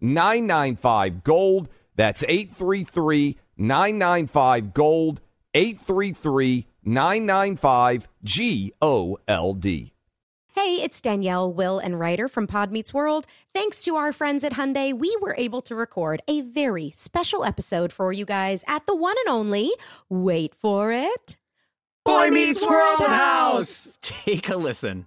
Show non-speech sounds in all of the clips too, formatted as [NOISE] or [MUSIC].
995 Gold. That's 833 995 Gold. 833 995 G O L D. Hey, it's Danielle, Will, and Rider from Pod Meets World. Thanks to our friends at Hyundai, we were able to record a very special episode for you guys at the one and only, wait for it, Boy Meets World House. [LAUGHS] Take a listen.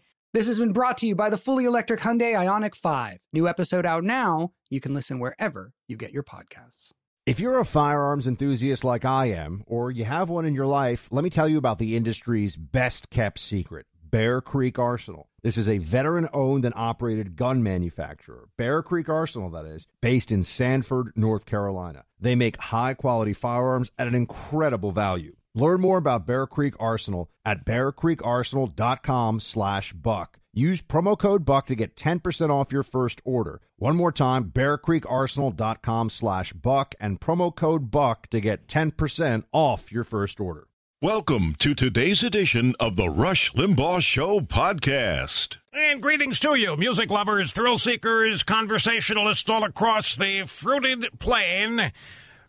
This has been brought to you by the fully electric Hyundai Ioniq 5. New episode out now. You can listen wherever you get your podcasts. If you're a firearms enthusiast like I am, or you have one in your life, let me tell you about the industry's best kept secret Bear Creek Arsenal. This is a veteran owned and operated gun manufacturer, Bear Creek Arsenal, that is, based in Sanford, North Carolina. They make high quality firearms at an incredible value. Learn more about Bear Creek Arsenal at bearcreekarsenal.com slash buck. Use promo code BUCK to get 10% off your first order. One more time, bearcreekarsenal.com slash buck and promo code BUCK to get 10% off your first order. Welcome to today's edition of the Rush Limbaugh Show podcast. And greetings to you, music lovers, thrill seekers, conversationalists all across the fruited plain.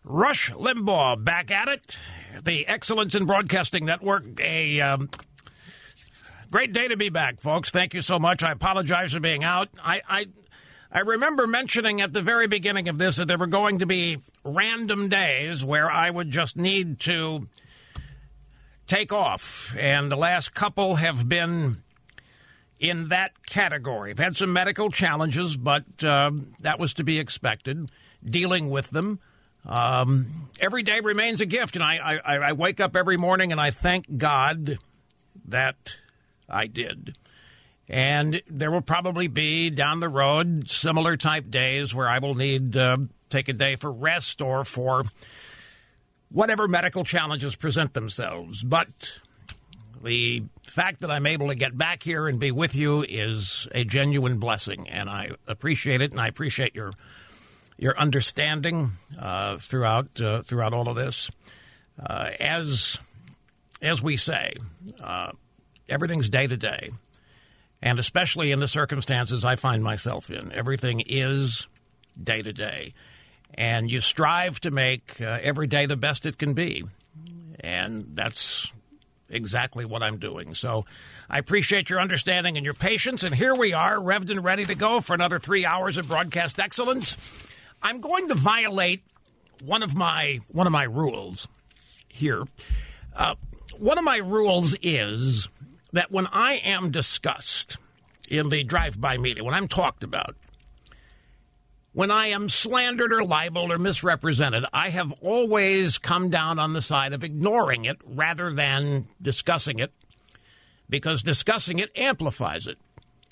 Rush Limbaugh back at it. The Excellence in Broadcasting Network. A um, great day to be back, folks. Thank you so much. I apologize for being out. I, I I remember mentioning at the very beginning of this that there were going to be random days where I would just need to take off, and the last couple have been in that category. I've had some medical challenges, but uh, that was to be expected. Dealing with them. Um, every day remains a gift, and I, I, I wake up every morning and I thank God that I did. And there will probably be down the road similar type days where I will need uh, take a day for rest or for whatever medical challenges present themselves. But the fact that I'm able to get back here and be with you is a genuine blessing, and I appreciate it, and I appreciate your your understanding uh, throughout uh, throughout all of this. Uh, as as we say, uh, everything's day to day, and especially in the circumstances I find myself in, everything is day to day, and you strive to make uh, every day the best it can be, and that's exactly what I'm doing. So I appreciate your understanding and your patience. And here we are, revved and ready to go for another three hours of broadcast excellence. I'm going to violate one of my one of my rules here. Uh, one of my rules is that when I am discussed in the drive-by media, when I'm talked about, when I am slandered or libeled or misrepresented, I have always come down on the side of ignoring it rather than discussing it because discussing it amplifies it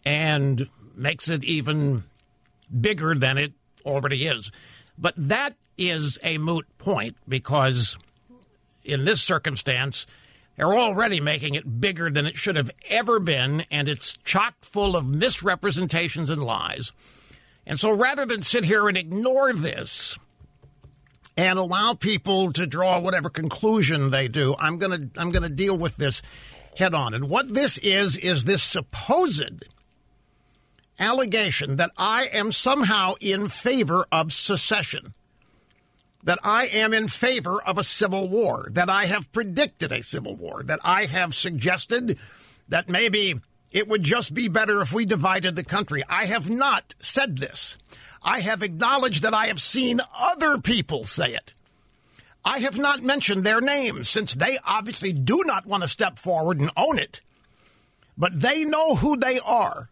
and makes it even bigger than it already is. But that is a moot point because in this circumstance, they're already making it bigger than it should have ever been, and it's chock full of misrepresentations and lies. And so rather than sit here and ignore this and allow people to draw whatever conclusion they do, I'm going to I'm going to deal with this head on. And what this is is this supposed allegation that I am somehow in favor of secession. That I am in favor of a civil war, that I have predicted a civil war, that I have suggested that maybe it would just be better if we divided the country. I have not said this. I have acknowledged that I have seen other people say it. I have not mentioned their names since they obviously do not want to step forward and own it. But they know who they are.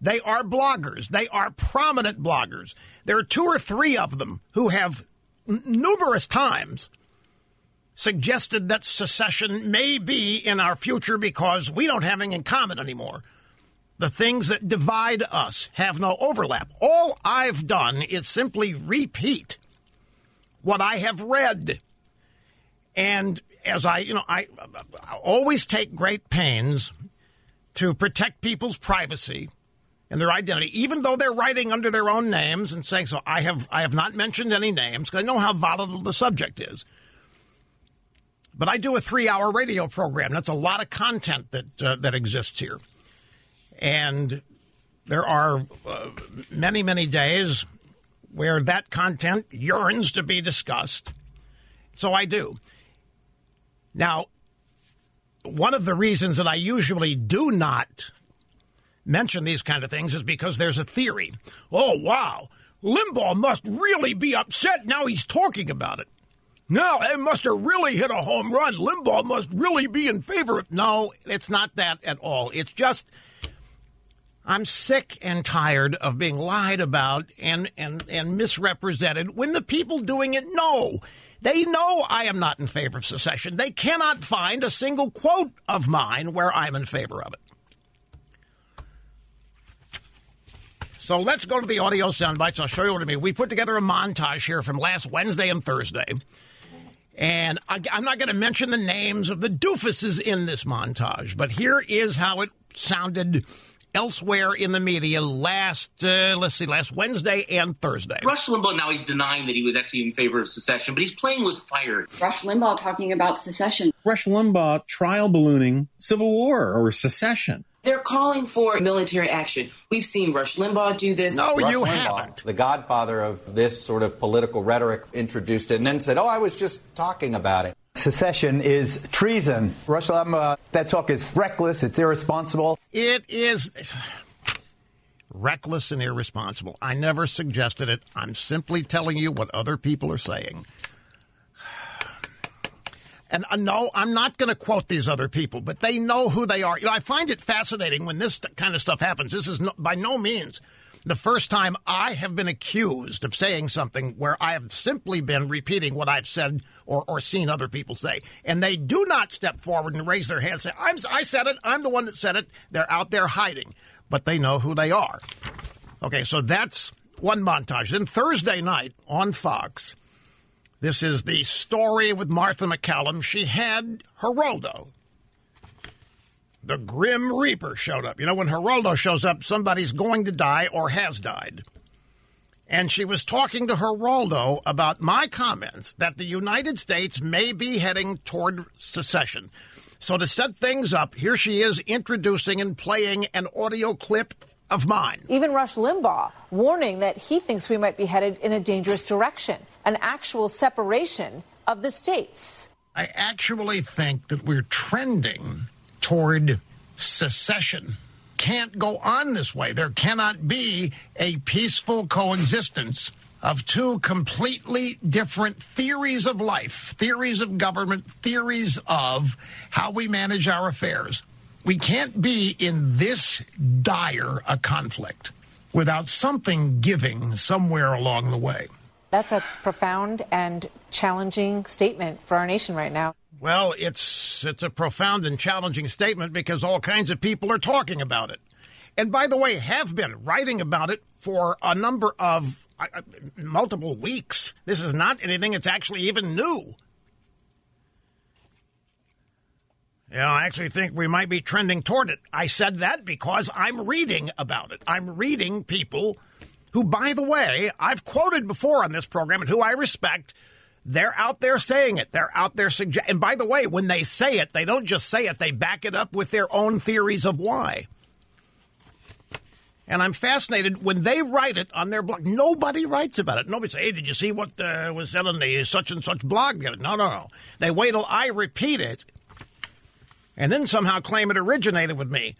They are bloggers. They are prominent bloggers. There are two or three of them who have n- numerous times suggested that secession may be in our future because we don't have anything in common anymore. The things that divide us have no overlap. All I've done is simply repeat what I have read. And as I, you know, I, I always take great pains to protect people's privacy and their identity, even though they're writing under their own names and saying so. I have, I have not mentioned any names because I know how volatile the subject is. But I do a three-hour radio program. That's a lot of content that uh, that exists here, and there are uh, many, many days where that content yearns to be discussed. So I do. Now, one of the reasons that I usually do not mention these kind of things is because there's a theory. Oh, wow. Limbaugh must really be upset now he's talking about it. No, it must have really hit a home run. Limbaugh must really be in favor of. No, it's not that at all. It's just I'm sick and tired of being lied about and, and, and misrepresented when the people doing it know. They know I am not in favor of secession. They cannot find a single quote of mine where I'm in favor of it. So let's go to the audio sound bites. I'll show you what I mean. We put together a montage here from last Wednesday and Thursday. And I, am not going to mention the names of the doofuses in this montage, but here is how it sounded elsewhere in the media last, uh, let's see, last Wednesday and Thursday. Rush Limbaugh now he's denying that he was actually in favor of secession, but he's playing with fire. Rush Limbaugh talking about secession. Rush Limbaugh trial ballooning civil war or secession. They're calling for military action. We've seen Rush Limbaugh do this. No, Rush you Limbaugh, haven't. The godfather of this sort of political rhetoric introduced it and then said, oh, I was just talking about it. Secession is treason. Rush Limbaugh, that talk is reckless, it's irresponsible. It is reckless and irresponsible. I never suggested it. I'm simply telling you what other people are saying. And uh, no, I'm not going to quote these other people, but they know who they are. You know, I find it fascinating when this kind of stuff happens. This is no, by no means the first time I have been accused of saying something where I have simply been repeating what I've said or, or seen other people say. And they do not step forward and raise their hand and say, I'm, I said it. I'm the one that said it. They're out there hiding, but they know who they are. Okay, so that's one montage. Then Thursday night on Fox, this is the story with Martha MacCallum. She had Geraldo. The Grim Reaper showed up. You know, when Geraldo shows up, somebody's going to die or has died. And she was talking to Geraldo about my comments that the United States may be heading toward secession. So, to set things up, here she is introducing and playing an audio clip of mine. Even Rush Limbaugh warning that he thinks we might be headed in a dangerous direction, an actual separation of the states. I actually think that we're trending toward secession. Can't go on this way. There cannot be a peaceful coexistence of two completely different theories of life, theories of government, theories of how we manage our affairs. We can't be in this dire a conflict without something giving somewhere along the way. That's a profound and challenging statement for our nation right now. Well, it's it's a profound and challenging statement because all kinds of people are talking about it. And by the way, have been writing about it for a number of uh, multiple weeks. This is not anything that's actually even new. Yeah, I actually think we might be trending toward it. I said that because I'm reading about it. I'm reading people who, by the way, I've quoted before on this program and who I respect. They're out there saying it. They're out there suggest. And by the way, when they say it, they don't just say it, they back it up with their own theories of why. And I'm fascinated when they write it on their blog. Nobody writes about it. Nobody says, "Hey, did you see what uh, was said on the such and such blog?" No, no, no. They wait till I repeat it, and then somehow claim it originated with me.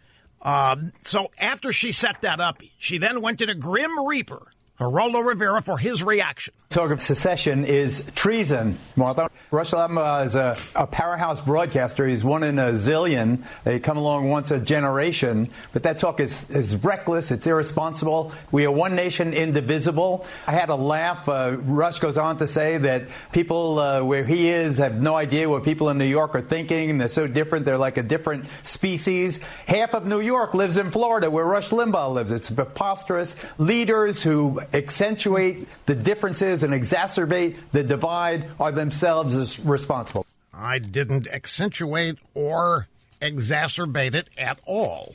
Um, so after she set that up, she then went to the Grim Reaper Geraldo Rivera for his reaction. Talk of secession is treason, Martha. Rush Limbaugh is a, a, powerhouse broadcaster. He's one in a zillion. They come along once a generation. But that talk is, is reckless. It's irresponsible. We are one nation, indivisible. I had a laugh. Uh, Rush goes on to say that people uh, where he is have no idea what people in New York are thinking. They're so different. They're like a different species. Half of New York lives in Florida, where Rush Limbaugh lives. It's preposterous. Leaders who accentuate the differences and exacerbate the divide are themselves responsible. I didn't accentuate or exacerbate it at all.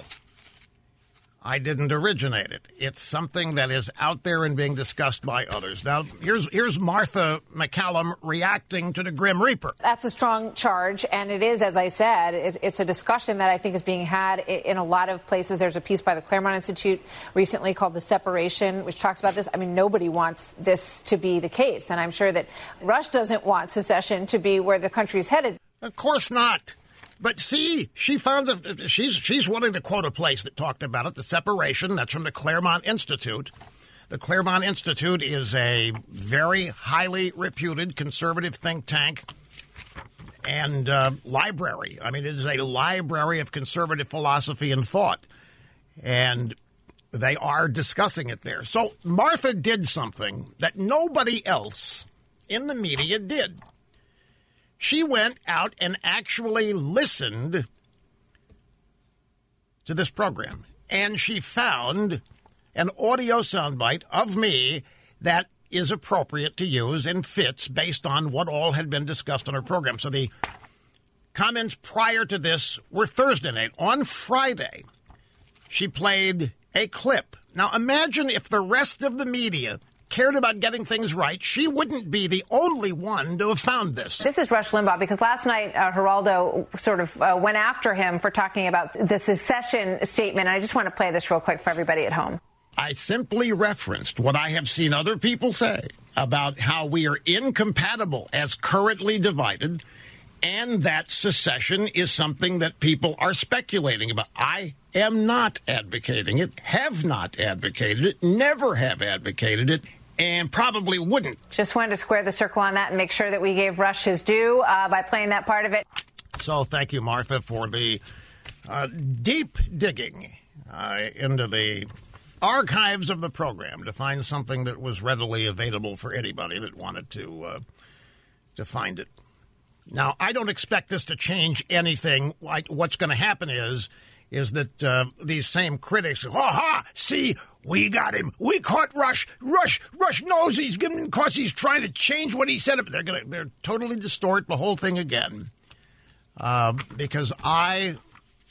I didn't originate it. It's something that is out there and being discussed by others. Now, here's here's Martha MacCallum reacting to the Grim Reaper. That's a strong charge, and it is, as I said, it's, it's, a discussion that I think is being had in a lot of places. There's a piece by the Claremont Institute recently called "The Separation," which talks about this. I mean, nobody wants this to be the case, and I'm sure that Rush doesn't want secession to be where the country's headed. Of course not. But see, she found that she's she's willing to quote a place that talked about it, the separation. That's from the Claremont Institute. The Claremont Institute is a very highly reputed conservative think tank and uh, library. I mean, it is a library of conservative philosophy and thought, and they are discussing it there. So Martha did something that nobody else in the media did. She went out and actually listened to this program. And she found an audio soundbite of me that is appropriate to use and fits based on what all had been discussed on her program. So the comments prior to this were Thursday night. On Friday, she played a clip. Now imagine if the rest of the media cared about getting things right, she wouldn't be the only one to have found this. This is Rush Limbaugh because last night uh, Geraldo sort of uh, went after him for talking about the secession statement. And I just want to play this real quick for everybody at home. I simply referenced what I have seen other people say about how we are incompatible as currently divided and that secession is something that people are speculating about. I am not advocating it, have not advocated it, never have advocated it, and probably wouldn't. Just wanted to square the circle on that and make sure that we gave Rush his due uh, by playing that part of it. So thank you, Martha, for the uh, deep digging uh, into the archives of the program to find something that was readily available for anybody that wanted to uh, to find it. Now, I don't expect this to change anything. What's going to happen is is that uh, these same critics, ha ha, see, we got him. We caught Rush. Rush, Rush knows he's given because he's trying to change what he said. They're gonna, they're totally distort the whole thing again. Uh, because I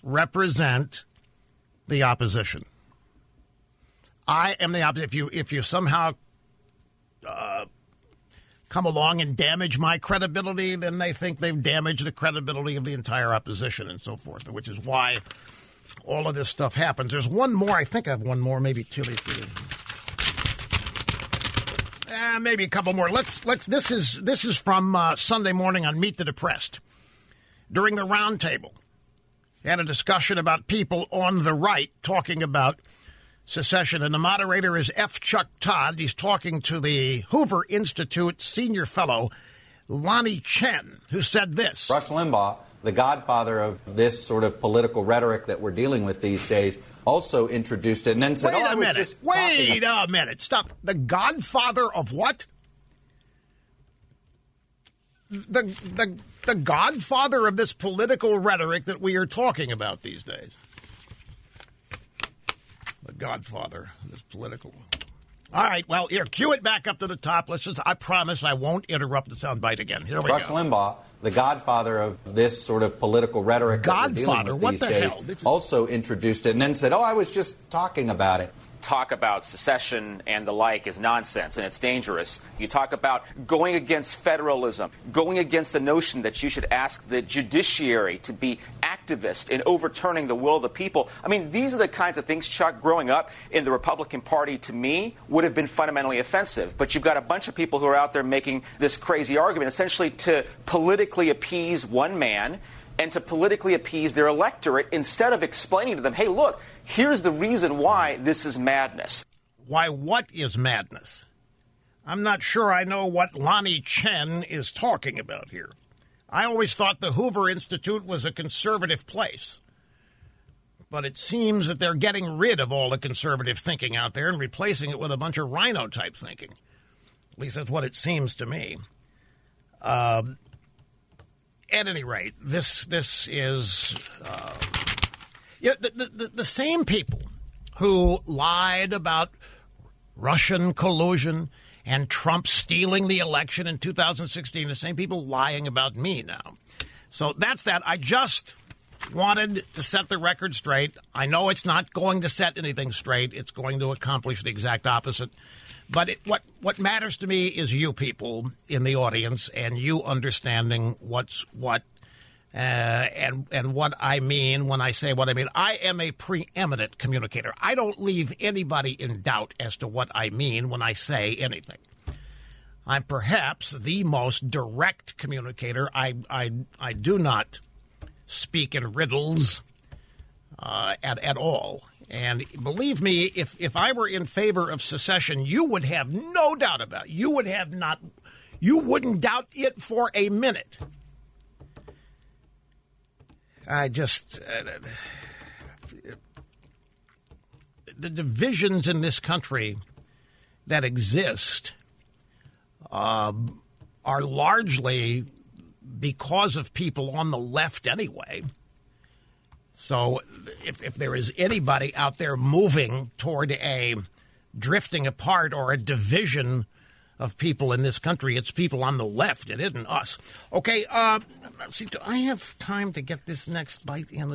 represent the opposition. I am the opposite. If you, if you somehow uh, come along and damage my credibility, then they think they've damaged the credibility of the entire opposition and so forth, which is why all of this stuff happens. There's one more. I think I have one more, maybe two. maybe Uh, maybe a couple more. Let's let's. This is this is from uh, Sunday morning on Meet the Depressed. During the roundtable, had a discussion about people on the right talking about secession, and the moderator is F. Chuck Todd. He's talking to the Hoover Institute senior fellow Lanhee Chen, who said this: Rush Limbaugh the godfather of this sort of political rhetoric that we're dealing with these days, also introduced it and then said, Wait oh, a minute. Wait a minute. Stop. The godfather of what? The, the, the godfather of this political rhetoric that we are talking about these days. The godfather of this political. All right, well, here, cue it back up to the top. Let's just, I promise I won't interrupt the soundbite again. Here we Rush go. Limbaugh the godfather of this sort of political rhetoric godfather, what the days, hell? also introduced it and then said, "Oh, I was just talking about it." Talk about secession and the like is nonsense and it's dangerous. You talk about going against federalism, going against the notion that you should ask the judiciary to be activist in overturning the will of the people. I mean, these are the kinds of things, Chuck, growing up in the Republican Party to me would have been fundamentally offensive. But you've got a bunch of people who are out there making this crazy argument essentially to politically appease one man and to politically appease their electorate instead of explaining to them, hey, look, here's the reason why this is madness. why what is madness? I'm not sure I know what Lanhee Chen is talking about here. I always thought the Hoover Institute was a conservative place. But it seems that they're getting rid of all the conservative thinking out there and replacing it with a bunch of RINO type thinking. At least that's what it seems to me. Um, at any rate, this this is uh, yeah, the, the, the same people who lied about Russian collusion and Trump stealing the election in 2016, the same people lying about me now. So that's that. I just wanted to set the record straight. I know it's not going to set anything straight, it's going to accomplish the exact opposite. But it, what what matters to me is you people in the audience and you understanding what's what uh, and and what I mean when I say what I mean. I am a preeminent communicator. I don't leave anybody in doubt as to what I mean when I say anything. I'm perhaps the most direct communicator. I I I do not speak in riddles uh, at at all. And believe me, if, if I were in favor of secession, you would have no doubt about it. You would have not, you wouldn't doubt it for a minute. I just, uh, the divisions in this country that exist uh, are largely because of people on the left anyway. So if, if there is anybody out there moving toward a drifting apart or a division of people in this country, it's people on the left. It isn't us. Okay, uh, see. Do I have time to get this next bite in?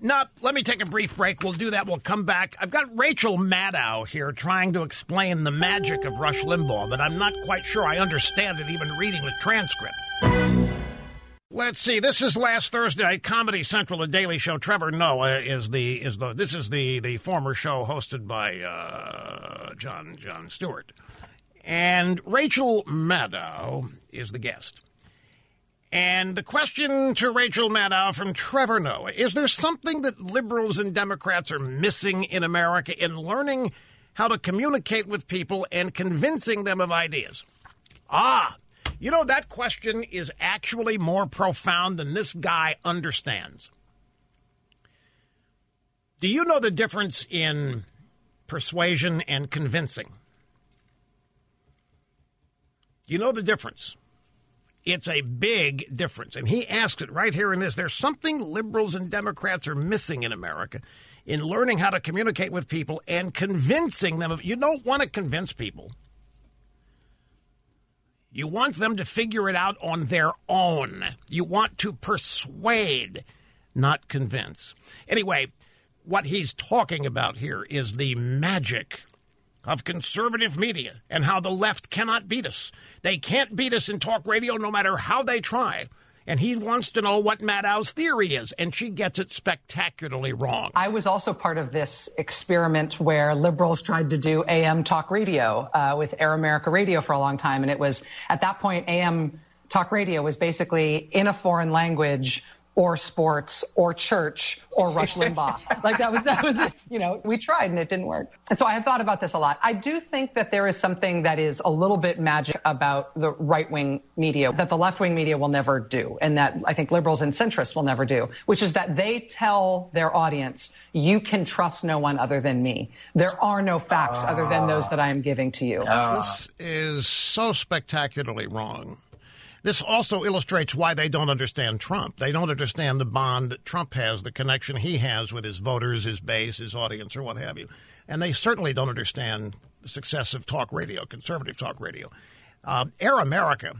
No, let me take a brief break. We'll do that. We'll come back. I've got Rachel Maddow here trying to explain the magic of Rush Limbaugh, but I'm not quite sure I understand it even reading the transcript. Let's see. This is last Thursday. Comedy Central, the Daily Show. Trevor Noah is the is the this is the the former show hosted by uh, Jon Jon Stewart, and Rachel Maddow is the guest. And the question to Rachel Maddow from Trevor Noah is: There something that liberals and Democrats are missing in America in learning how to communicate with people and convincing them of ideas? Ah, you know, that question is actually more profound than this guy understands. Do you know the difference in persuasion and convincing? You know the difference. It's a big difference. And he asks it right here in this. There's something liberals and Democrats are missing in America in learning how to communicate with people and convincing them of you don't want to convince people. You want them to figure it out on their own. You want to persuade, not convince. Anyway, what he's talking about here is the magic of conservative media and how the left cannot beat us. They can't beat us in talk radio no matter how they try. And he wants to know what Maddow's theory is, and she gets it spectacularly wrong. I was also part of this experiment where liberals tried to do AM talk radio uh, with Air America Radio for a long time. And it was at that point, AM talk radio was basically in a foreign language or sports or church or Rush Limbaugh. [LAUGHS] like that was that was it. You know, we tried and it didn't work. And so I have thought about this a lot. I do think that there is something that is a little bit magic about the right wing media that the left wing media will never do, and that I think liberals and centrists will never do, which is that they tell their audience, "You can trust no one other than me. There are no facts uh, other than those that I am giving to you." Uh, this is so spectacularly wrong. This also illustrates why they don't understand Trump. They don't understand the bond that Trump has, the connection he has with his voters, his base, his audience, or what have you. And they certainly don't understand the success of talk radio, conservative talk radio. Uh, Air America,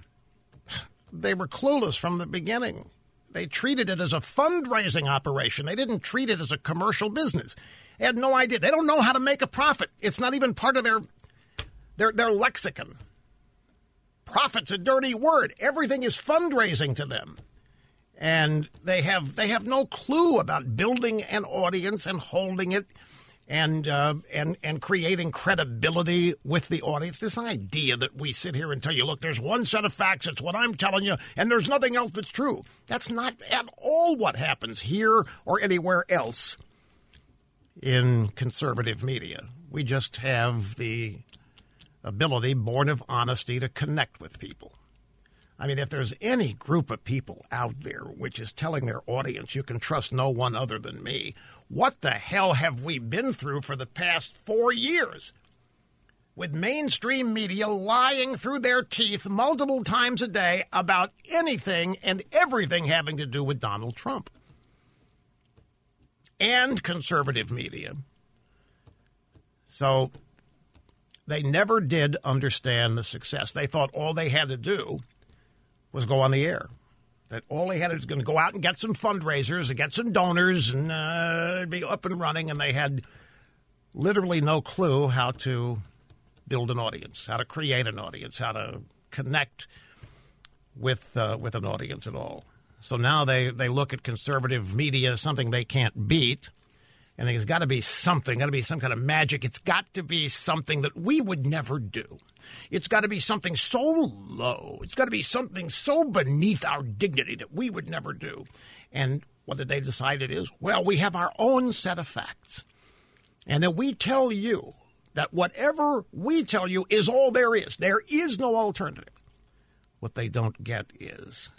they were clueless from the beginning. They treated it as a fundraising operation. They didn't treat it as a commercial business. They had no idea. They don't know how to make a profit. It's not even part of their their, their lexicon. Profit's a dirty word. Everything is fundraising to them. And they have they have no clue about building an audience and holding it and uh, and and creating credibility with the audience. This idea that we sit here and tell you, look, there's one set of facts, it's what I'm telling you, and there's nothing else that's true. That's not at all what happens here or anywhere else in conservative media. We just have the ability, born of honesty, to connect with people. I mean, if there's any group of people out there which is telling their audience you can trust no one other than me, what the hell have we been through for the past four years? With mainstream media lying through their teeth multiple times a day about anything and everything having to do with Donald Trump. And conservative media. So they never did understand the success. They thought all they had to do was go on the air. That all they had was going to go out and get some fundraisers and get some donors and uh, be up and running. And they had literally no clue how to build an audience, how to create an audience, how to connect with uh, with an audience at all. So now they, they look at conservative media something they can't beat. And there's got to be something, got to be some kind of magic. It's got to be something that we would never do. It's got to be something so low. It's got to be something so beneath our dignity that we would never do. And what did they decide it is? Well, we have our own set of facts. And then we tell you that whatever we tell you is all there is. There is no alternative. What they don't get is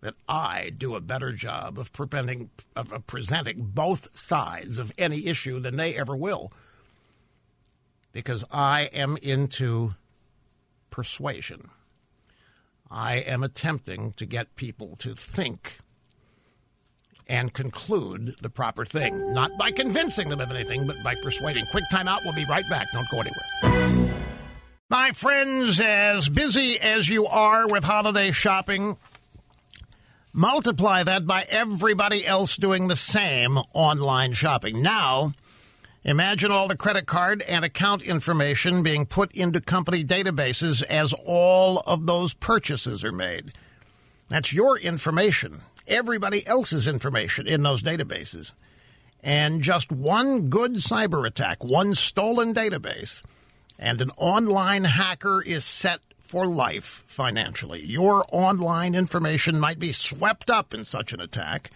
that I do a better job of of presenting both sides of any issue than they ever will. Because I am into persuasion. I am attempting to get people to think and conclude the proper thing, not by convincing them of anything, but by persuading. Quick time out. We'll be right back. Don't go anywhere. My friends, as busy as you are with holiday shopping, multiply that by everybody else doing the same online shopping. Now, imagine all the credit card and account information being put into company databases as all of those purchases are made. That's your information, everybody else's information in those databases. And just one good cyber attack, one stolen database, and an online hacker is set for life financially. Your online information might be swept up in such an attack,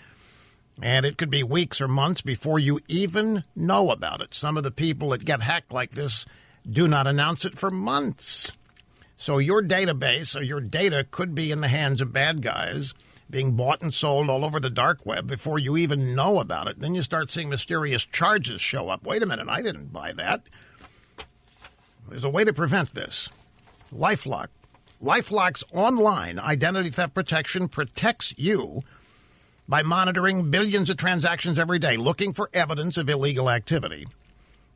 and it could be weeks or months before you even know about it. Some of the people that get hacked like this do not announce it for months. So your database or your data could be in the hands of bad guys being bought and sold all over the dark web before you even know about it. Then you start seeing mysterious charges show up. Wait a minute, I didn't buy that. There's a way to prevent this. Lifelock. Lifelock's online identity theft protection protects you by monitoring billions of transactions every day, looking for evidence of illegal activity.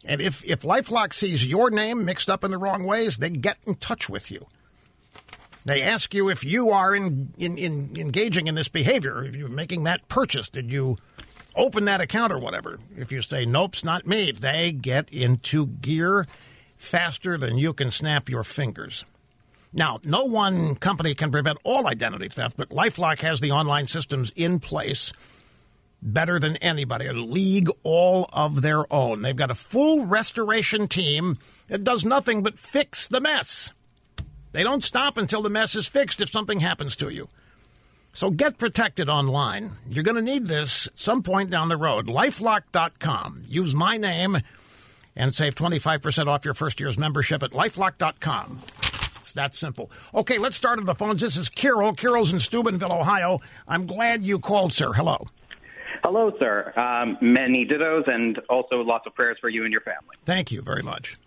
And if, if Lifelock sees your name mixed up in the wrong ways, they get in touch with you. They ask you if you are in, in, in engaging in this behavior, if you're making that purchase. Did you open that account or whatever? If you say, nope, it's not me, they get into gear faster than you can snap your fingers. Now, no one company can prevent all identity theft, but Lifelock has the online systems in place better than anybody, a league all of their own. They've got a full restoration team that does nothing but fix the mess. They don't stop until the mess is fixed if something happens to you. So get protected online. You're going to need this some point down the road. Lifelock.com. Use my name and save 25% off your first year's membership at lifelock.com. It's that simple. Okay, let's start on the phones. This is Carol. Carol's in Steubenville, Ohio. I'm glad you called, sir. Hello. Hello, sir. Um, many dittos and also lots of prayers for you and your family. Thank you very much.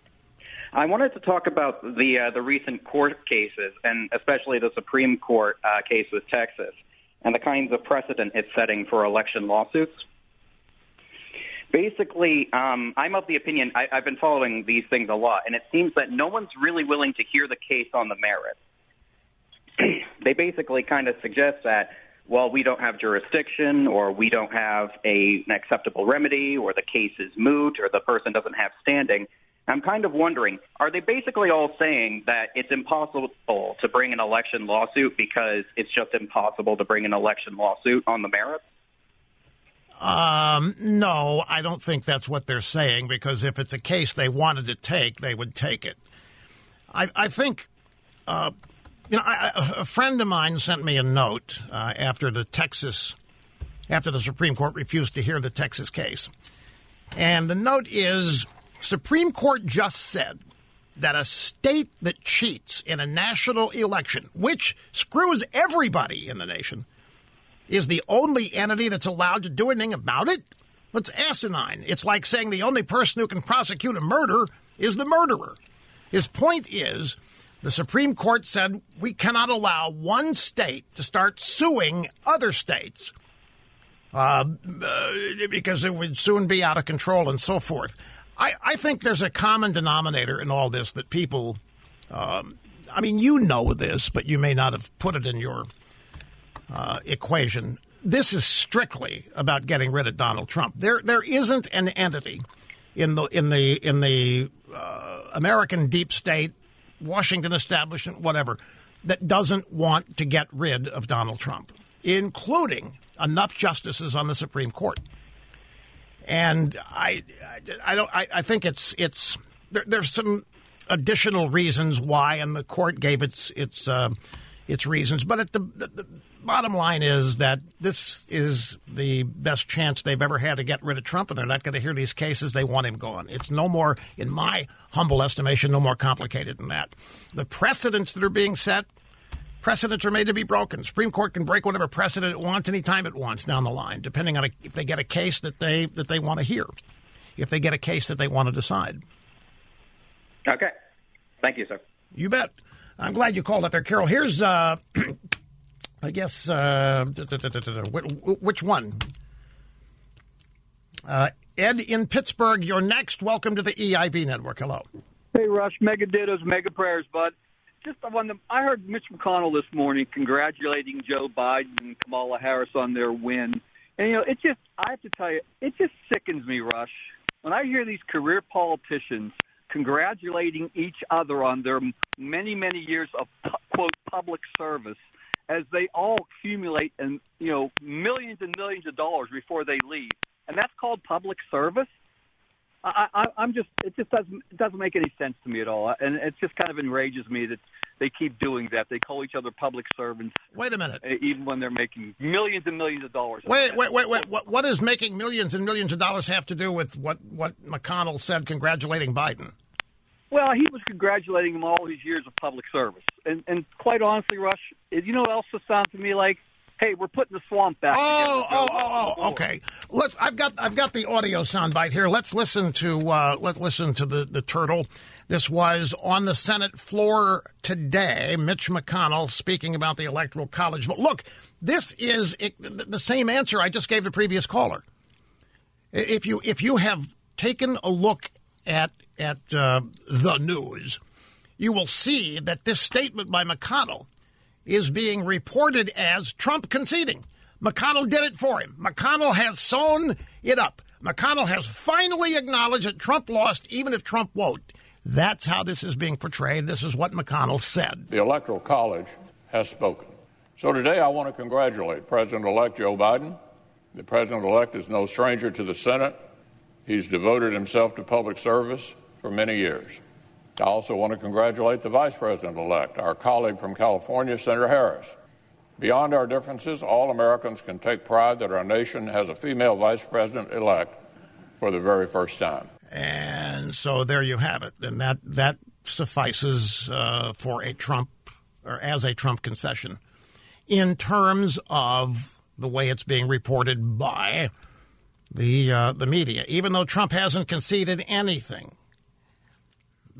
I wanted to talk about the uh, the recent court cases, and especially the Supreme Court uh, case with Texas, and the kinds of precedent it's setting for election lawsuits. Basically, um, I'm of the opinion I, I've been following these things a lot, and it seems that no one's really willing to hear the case on the merits. [CLEARS THROAT] they basically kind of suggest that well, we don't have jurisdiction, or we don't have a, an acceptable remedy, or the case is moot, or the person doesn't have standing. I'm kind of wondering, are they basically all saying that it's impossible to bring an election lawsuit because it's just impossible to bring an election lawsuit on the merits? Um, no, I don't think that's what they're saying because if it's a case they wanted to take, they would take it. I, I think, uh, you know, I, a friend of mine sent me a note uh, after the Texas, after the Supreme Court refused to hear the Texas case. And the note is Supreme Court just said that a state that cheats in a national election, which screws everybody in the nation, is the only entity that's allowed to do anything about it? That's asinine. It's like saying the only person who can prosecute a murder is the murderer. His point is the Supreme Court said we cannot allow one state to start suing other states uh, uh, because it would soon be out of control and so forth. I, I think there's a common denominator in all this that people, um, I mean, you know this, but you may not have put it in your uh, equation. This is strictly about getting rid of Donald Trump. There, there isn't an entity in the in the in the uh, American deep state, Washington establishment, whatever, that doesn't want to get rid of Donald Trump, including enough justices on the Supreme Court. And I, I don't. I, I think it's it's there, there's some additional reasons why, and the court gave its its uh, its reasons. But at the, the, the bottom line is that this is the best chance they've ever had to get rid of Trump, and they're not going to hear these cases. They want him gone. It's no more, in my humble estimation, no more complicated than that. The precedents that are being set, precedents are made to be broken. Supreme Court can break whatever precedent it wants anytime it wants down the line, depending on a, if they get a case that they that they want to hear, if they get a case that they want to decide. Okay. Thank you, sir. You bet. I'm glad you called up there, Carol. Here's, uh, [CLEARS THROAT] I guess, uh, which one? Uh, Ed in Pittsburgh, you're next. Welcome to the EIB network. Hello. Hey, Rush. Mega dittos, mega prayers, bud. Just wanted, I heard Mitch McConnell this morning congratulating Joe Biden and Kamala Harris on their win. And, you know, it just, I have to tell you, it just sickens me, Rush. When I hear these career politicians congratulating each other on their many, many years of, quote, public service as they all accumulate and, you know, millions and millions of dollars before they leave. And that's called public service? I, I, I'm just it just doesn't it doesn't make any sense to me at all, and it just kind of enrages me that they keep doing that. They call each other public servants. Wait a minute, even when they're making millions and millions of dollars. Wait, wait, wait, wait. What, what does making millions and millions of dollars have to do with what what McConnell said congratulating Biden? Well, he was congratulating him all his years of public service, and and quite honestly, Rush, you know what else sounds to me like? hey, we're putting the swamp back. Oh, oh, oh, oh, okay. Let's. I've got I've got the audio soundbite here. Let's listen to uh, let's listen to the the turtle. This was on the Senate floor today. Mitch McConnell speaking about the electoral college. But look, this is it, the same answer I just gave the previous caller. If you if you have taken a look at at uh, the news, you will see that this statement by McConnell is being reported as Trump conceding. McConnell did it for him. McConnell has sewn it up. McConnell has finally acknowledged that Trump lost, even if Trump won't. That's how this is being portrayed. This is what McConnell said. The Electoral College has spoken. So today I want to congratulate President elect Joe Biden. The President elect is no stranger to the Senate. He's devoted himself to public service for many years. I also want to congratulate the Vice President elect, our colleague from California, Senator Harris. Beyond our differences, all Americans can take pride that our nation has a female Vice President elect for the very first time. And so there you have it. And that, that suffices uh, for a Trump, or as a Trump concession, in terms of the way it's being reported by the, uh, the media. Even though Trump hasn't conceded anything,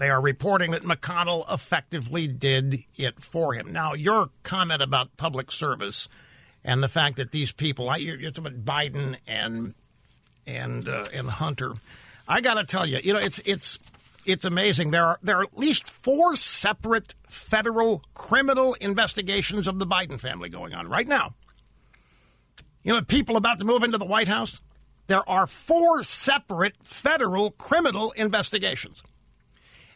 they are reporting that McConnell effectively did it for him. Now, your comment about public service and the fact that these people, you're, you're talking about Biden and and uh, and Hunter. I got to tell you, you know, it's it's it's amazing. There are there are at least four separate federal criminal investigations of the Biden family going on right now. You know, people about to move into the White House. There are four separate federal criminal investigations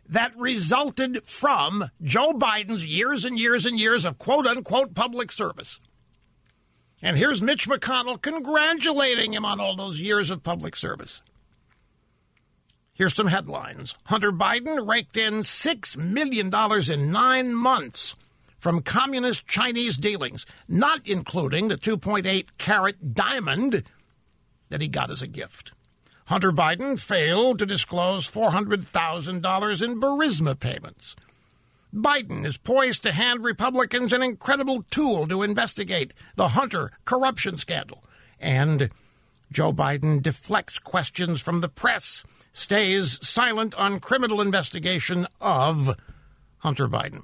that resulted from Joe Biden's years and years and years of quote unquote public service. And here's Mitch McConnell congratulating him on all those years of public service. Here's some headlines Hunter Biden raked in $6 million in nine months from communist Chinese dealings, not including the 2.8 carat diamond that he got as a gift. Hunter Biden failed to disclose $400,000 in Burisma payments. Biden is poised to hand Republicans an incredible tool to investigate the Hunter corruption scandal. And Joe Biden deflects questions from the press, stays silent on criminal investigation of Hunter Biden.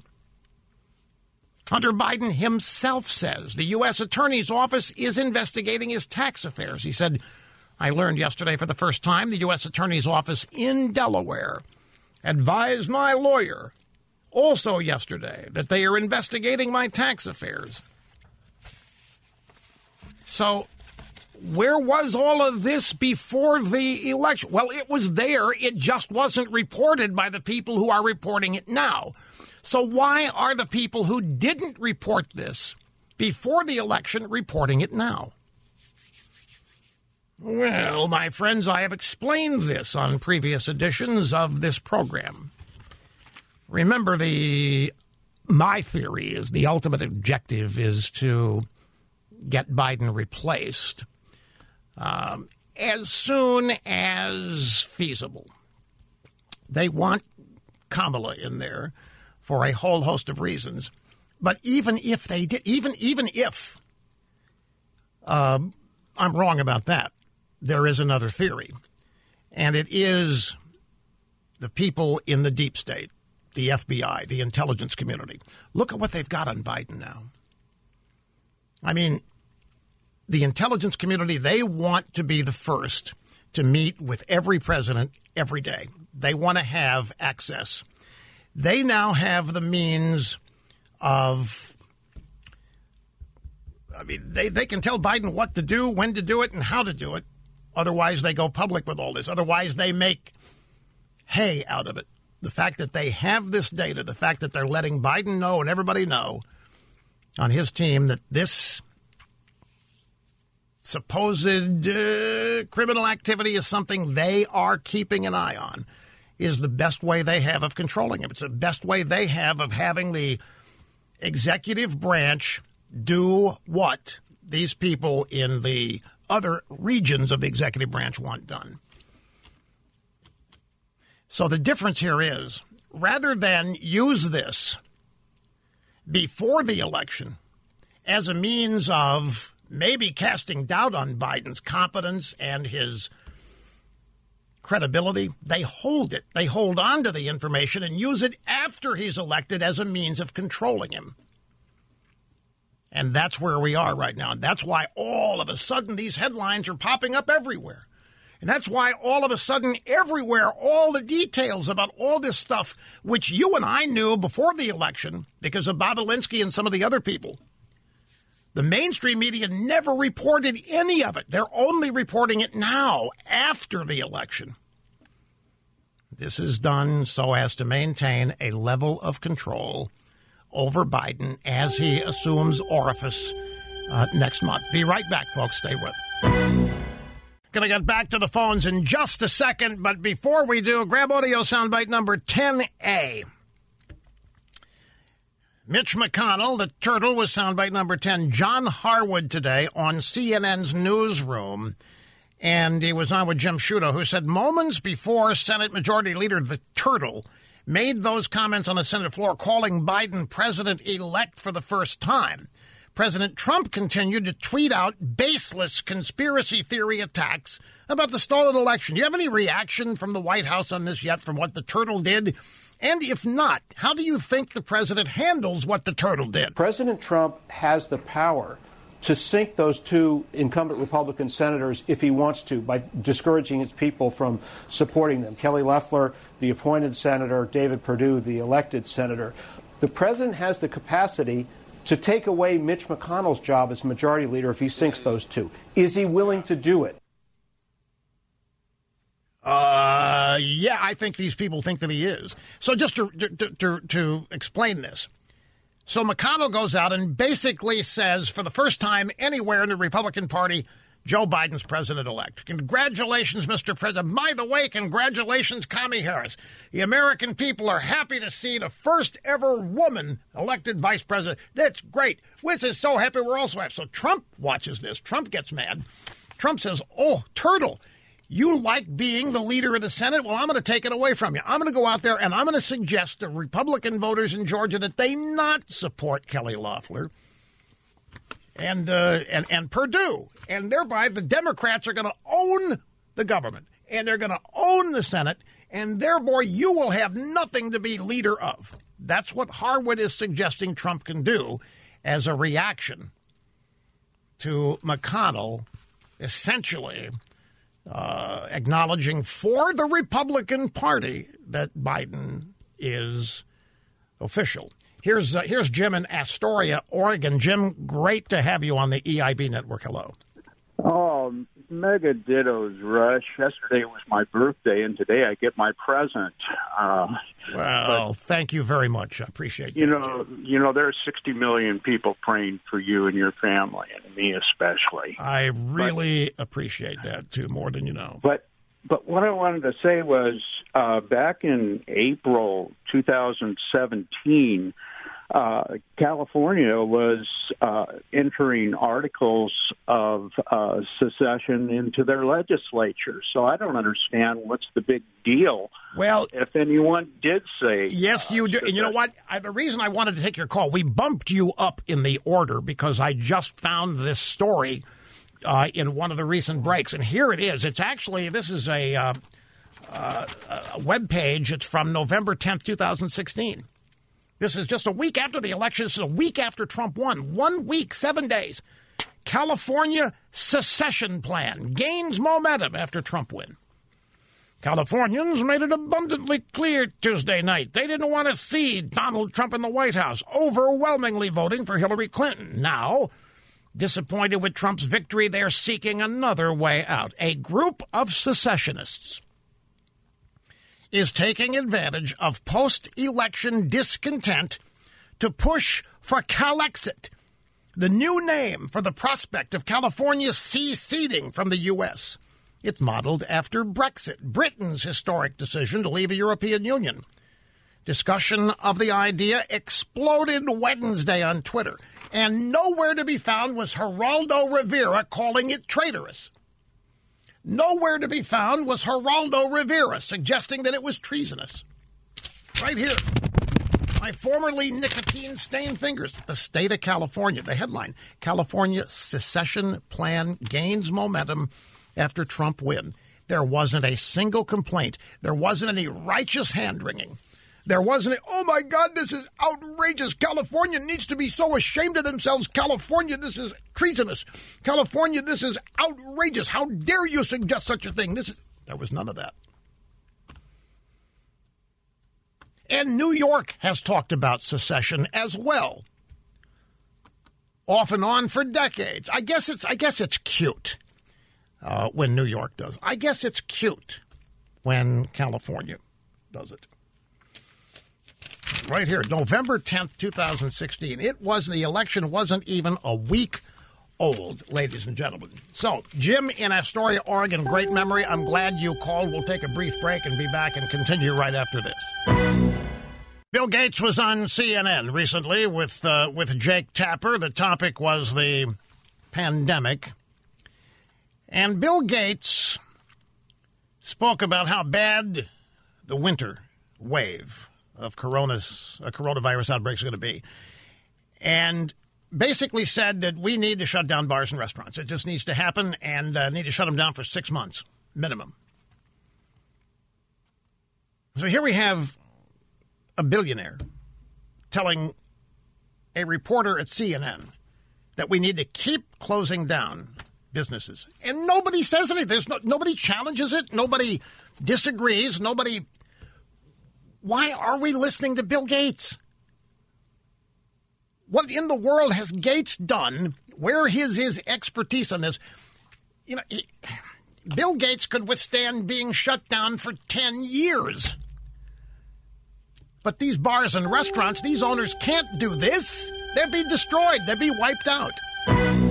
Hunter Biden himself says the U.S. Attorney's Office is investigating his tax affairs. He said, I learned yesterday for the first time the U.S. Attorney's Office in Delaware advised my lawyer also yesterday that they are investigating my tax affairs. So, where was all of this before the election? Well, it was there. It just wasn't reported by the people who are reporting it now. So, why are the people who didn't report this before the election reporting it now? Well, my friends, I have explained this on previous editions of this program. Remember, the my theory is the ultimate objective is to get Biden replaced um, as soon as feasible. They want Kamala in there for a whole host of reasons. But even if they did, even even if uh, I'm wrong about that, there is another theory, and it is the people in the deep state, the FBI, the intelligence community. Look at what they've got on Biden now. I mean, the intelligence community, they want to be the first to meet with every president every day. They want to have access. They now have the means of, I mean, they, they can tell Biden what to do, when to do it, and how to do it. Otherwise, they go public with all this. Otherwise, they make hay out of it. The fact that they have this data, the fact that they're letting Biden know and everybody know on his team that this supposed uh, criminal activity is something they are keeping an eye on is the best way they have of controlling it. It's the best way they have of having the executive branch do what these people in the other regions of the executive branch want done. So the difference here is rather than use this before the election as a means of maybe casting doubt on Biden's competence and his credibility, they hold it. They hold on to the information and use it after he's elected as a means of controlling him. And that's where we are right now. And that's why all of a sudden these headlines are popping up everywhere. And that's why all of a sudden everywhere, all the details about all this stuff, which you and I knew before the election because of Bobulinski and some of the other people, the mainstream media never reported any of it. They're only reporting it now after the election. This is done so as to maintain a level of control over Biden as he assumes office uh, next month. Be right back, folks. Stay with. Going to get back to the phones in just a second, but before we do, grab audio soundbite number 10A. Mitch McConnell, the turtle, was soundbite number 10. John Harwood today on CNN's newsroom. And he was on with Jim Sciutto, who said moments before Senate Majority Leader the Turtle made those comments on the Senate floor, calling Biden president elect for the first time. President Trump continued to tweet out baseless conspiracy theory attacks about the stolen election. Do you have any reaction from the White House on this yet, from what the turtle did? And if not, how do you think the president handles what the turtle did? President Trump has the power to sink those two incumbent Republican senators if he wants to by discouraging his people from supporting them. Kelly Loeffler, the appointed senator, David Perdue, the elected senator. The president has the capacity to take away Mitch McConnell's job as majority leader if he sinks those two. Is he willing to do it? Uh, yeah, I think these people think that he is. So just to, to, to, to explain this. So McConnell goes out and basically says, for the first time anywhere in the Republican Party, Joe Biden's president elect. Congratulations, Mr. President. By the way, congratulations, Connie Harris. The American people are happy to see the first ever woman elected vice president. That's great. We're so happy we're also happy. So Trump watches this. Trump gets mad. Trump says, Oh, turtle, You like being the leader of the Senate? Well, I'm going to take it away from you. I'm going to go out there and I'm going to suggest to Republican voters in Georgia that they not support Kelly Loeffler and uh, and and Perdue, and thereby the Democrats are going to own the government and they're going to own the Senate, and therefore you will have nothing to be leader of. That's what Harwood is suggesting Trump can do as a reaction to McConnell essentially uh, acknowledging for the Republican Party that Biden is official. Here's uh, here's Jim in Astoria, Oregon. Jim, great to have you on the EIB network. Hello. Oh, mega dittos, Rush. Yesterday was my birthday, and today I get my present. Uh, well, but, thank you very much. I appreciate you know. You know, there are 60 million people praying for you and your family, and me especially. I really but, appreciate that too, more than you know. But but what I wanted to say was, uh, back in April 2017 uh, California was uh, entering articles of uh, secession into their legislature. So I don't understand what's the big deal. Well, if anyone did say yes, you do. And you know what? I, the reason I wanted to take your call, we bumped you up in the order because I just found this story uh, in one of the recent breaks, and here it is. It's actually this is a. Uh, uh, a web page. It's from November 10th, 2016. This is just a week after the election. This is a week after Trump won. One week, seven days. California secession plan gains momentum after Trump win. Californians made it abundantly clear Tuesday night they didn't want to see Donald Trump in the White House, overwhelmingly voting for Hillary Clinton. Now, disappointed with Trump's victory, they're seeking another way out. A group of secessionists is taking advantage of post election discontent to push for Calexit, the new name for the prospect of California seceding from the U.S. It's modeled after Brexit, Britain's historic decision to leave the European Union. Discussion of the idea exploded Wednesday on Twitter, and nowhere to be found was Geraldo Rivera calling it traitorous. Nowhere to be found was Geraldo Rivera suggesting that it was treasonous. Right here. My formerly nicotine stained fingers. The state of California. The headline California secession plan gains momentum after Trump win. There wasn't a single complaint. There wasn't any righteous hand wringing. There wasn't, a, oh my God, this is outrageous. California needs to be so ashamed of themselves. California, this is treasonous. California, this is outrageous. How dare you suggest such a thing? This is, there was none of that. And New York has talked about secession as well. Off and on for decades. I guess it's I guess it's cute uh, when New York does. I guess it's cute when California does it right here, November 10th, 2016. It was the election wasn't even a week old, ladies and gentlemen. So, Jim in Astoria, Oregon, great memory. I'm glad you called. We'll take a brief break and be back and continue right after this. Bill Gates was on CNN recently with uh, with Jake Tapper. The topic was the pandemic, and Bill Gates spoke about how bad the winter wave of coronas, a coronavirus outbreak is going to be. And basically said that we need to shut down bars and restaurants. It just needs to happen and uh, need to shut them down for six months minimum. So here we have a billionaire telling a reporter at CNN that we need to keep closing down businesses. And nobody says anything. There's no, nobody challenges it. Nobody disagrees. Nobody why are we listening to Bill Gates? What in the world has Gates done? Where is his expertise on this? You know, he, Bill Gates could withstand being shut down for 10 years. But these bars and restaurants, these owners can't do this. They'd be destroyed, they'd be wiped out.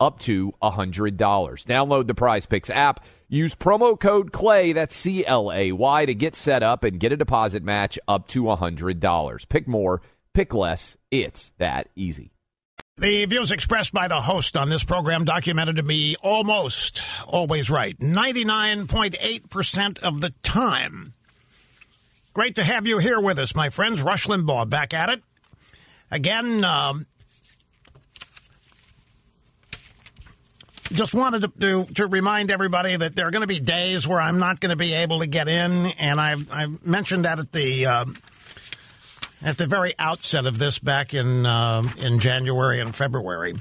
up to $100. Download the Prize Picks app. Use promo code CLAY, that's C L A Y, to get set up and get a deposit match up to $100. Pick more, pick less. It's that easy. The views expressed by the host on this program documented to be almost always right. 99.8% of the time. Great to have you here with us, my friends. Rush Limbaugh back at it. Again, um, just wanted to, to, to remind everybody that there are going to be days where I'm not going to be able to get in, and I've, I've mentioned that at the uh, at the very outset of this back in uh, in January and February.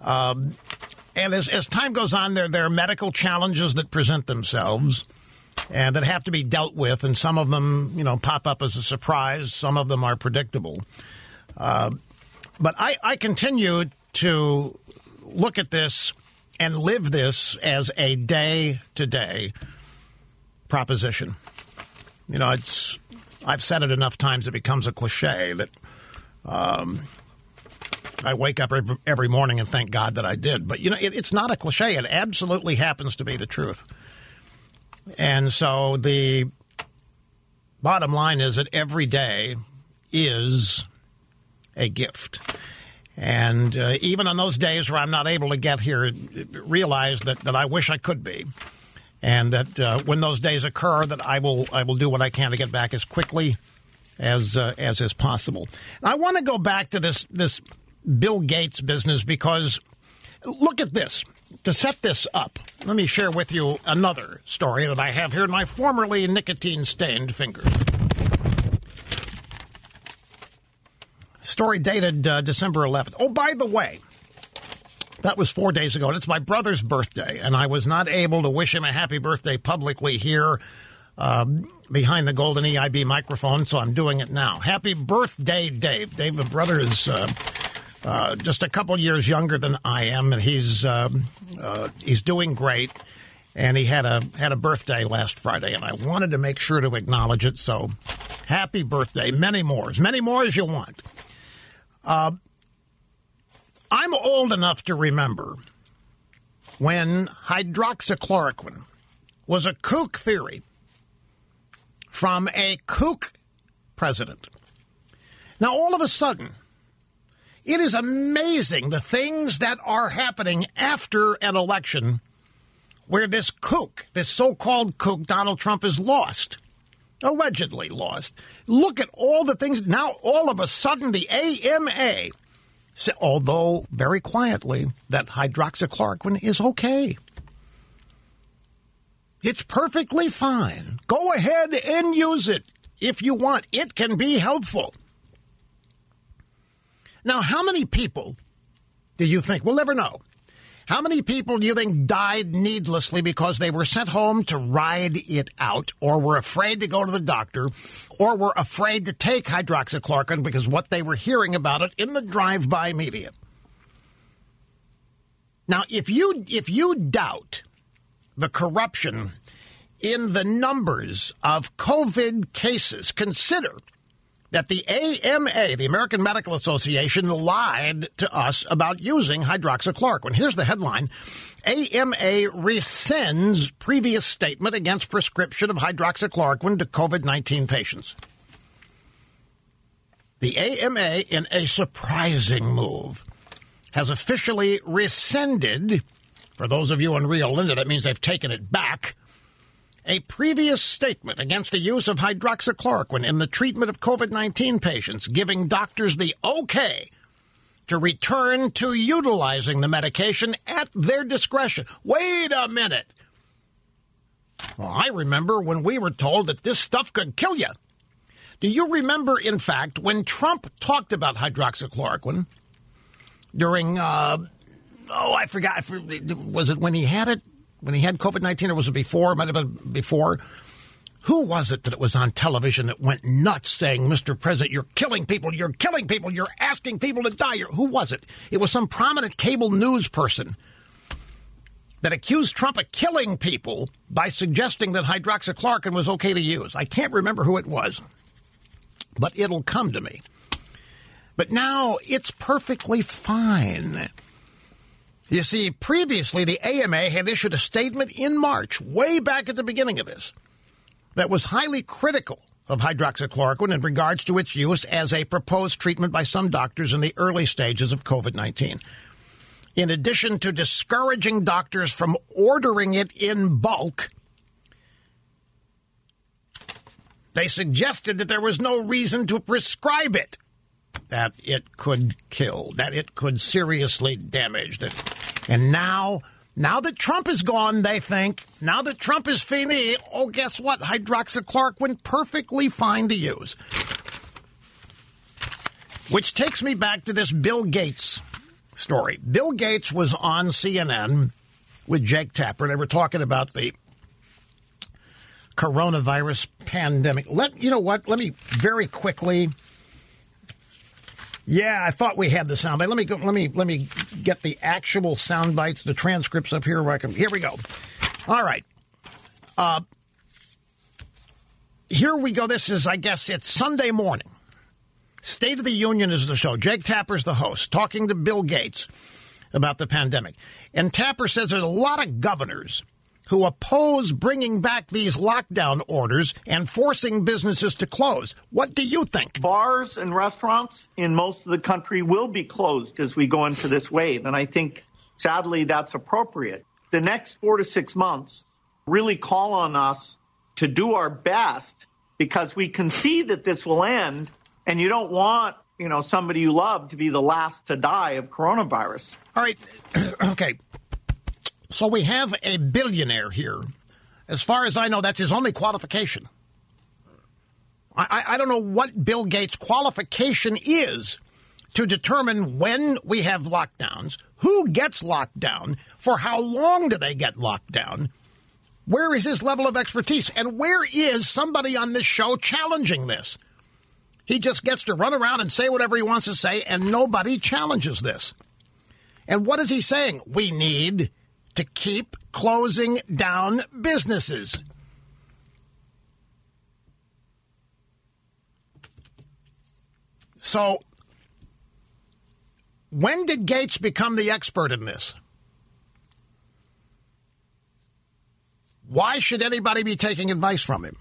Um, and as, as time goes on, there there are medical challenges that present themselves and that have to be dealt with, and some of them, you know, pop up as a surprise. Some of them are predictable. Uh, but I, I continue to look at this and live this as a day to day proposition. You know, it's I've said it enough times it becomes a cliche that um, I wake up every, morning and thank God that I did. But you know, it, it's not a cliche. It absolutely happens to be the truth. And so the bottom line is that every day is a gift. And uh, even on those days where I'm not able to get here, realize that, that I wish I could be. And that uh, when those days occur, that I will I will do what I can to get back as quickly as uh, as is possible. I want to go back to this this Bill Gates business because look at this. To set this up, let me share with you another story that I have here in my formerly nicotine stained fingers. Story dated uh, December 11th. Oh, by the way, that was four days ago, and it's my brother's birthday, and I was not able to wish him a happy birthday publicly here um, behind the golden EIB microphone, so I'm doing it now. Happy birthday, Dave. Dave, the brother, is uh, uh, just a couple years younger than I am, and he's um, uh, he's doing great. And he had a had a birthday last Friday, and I wanted to make sure to acknowledge it. So, happy birthday! Many more, as many more as you want. Uh, I'm old enough to remember when hydroxychloroquine was a kook theory from a kook president. Now, all of a sudden, it is amazing the things that are happening after an election where this kook, this so called kook, Donald Trump, is lost. Allegedly lost. Look at all the things. Now, all of a sudden, the AMA, although very quietly, that hydroxychloroquine is okay. It's perfectly fine. Go ahead and use it if you want. It can be helpful. Now, how many people do you think? We'll never know. How many people do you think died needlessly because they were sent home to ride it out, or were afraid to go to the doctor, or were afraid to take hydroxychloroquine because what they were hearing about it in the drive-by media? Now, if you if you doubt the corruption in the numbers of COVID cases, consider that the AMA, the American Medical Association, lied to us about using hydroxychloroquine. Here's the headline AMA rescinds previous statement against prescription of hydroxychloroquine to COVID 19 patients. The AMA, in a surprising move, has officially rescinded, for those of you in Rio Linda, that means they've taken it back a previous statement against the use of hydroxychloroquine in the treatment of COVID 19 patients, giving doctors the okay to return to utilizing the medication at their discretion. Wait a minute. Well, I remember when we were told that this stuff could kill you. Do you remember, in fact, when Trump talked about hydroxychloroquine during, uh, oh, I forgot, was it when he had it when he had COVID 19, or was it before? It might have been before. Who was it that it was on television that went nuts saying, Mr. President, you're killing people, you're killing people, you're asking people to die? Who was it? It was some prominent cable news person that accused Trump of killing people by suggesting that hydroxychloroquine was okay to use. I can't remember who it was, but it'll come to me. But now it's perfectly fine. You see, previously the AMA had issued a statement in March, way back at the beginning of this, that was highly critical of hydroxychloroquine in regards to its use as a proposed treatment by some doctors in the early stages of COVID 19. In addition to discouraging doctors from ordering it in bulk, they suggested that there was no reason to prescribe it that it could kill, that it could seriously damage. That, and now, now that Trump is gone, they think, now that Trump is fini, oh, guess what? Hydroxychloroquine perfectly fine to use. Which takes me back to this Bill Gates story. Bill Gates was on CNN with Jake Tapper. They were talking about the coronavirus pandemic. Let you know what? Let me very quickly yeah, I thought we had the soundbite. Let me go, let me let me get the actual sound bites, the transcripts up here. Where I can, here we go. All right. Uh, here we go. This is, I guess, it's Sunday morning. State of the Union is the show. Jake Tapper's the host, talking to Bill Gates about the pandemic. And Tapper says there's a lot of governors who oppose bringing back these lockdown orders and forcing businesses to close. What do you think? Bars and restaurants in most of the country will be closed as we go into this wave. And I think, sadly, that's appropriate. The next four to six months really call on us to do our best because we can see that this will end and you don't want you know somebody you love to be the last to die of coronavirus. All right. [CLEARS THROAT] okay. So we have a billionaire here. As far as I know, that's his only qualification. I, I, don't know what Bill Gates' qualification is to determine when we have lockdowns, who gets locked down, for how long do they get locked down, where is his level of expertise, and where is somebody on this show challenging this? He just gets to run around and say whatever he wants to say, and nobody challenges this. And what is he saying? We need to keep closing down businesses. So, when did Gates become the expert in this? Why should anybody be taking advice from him?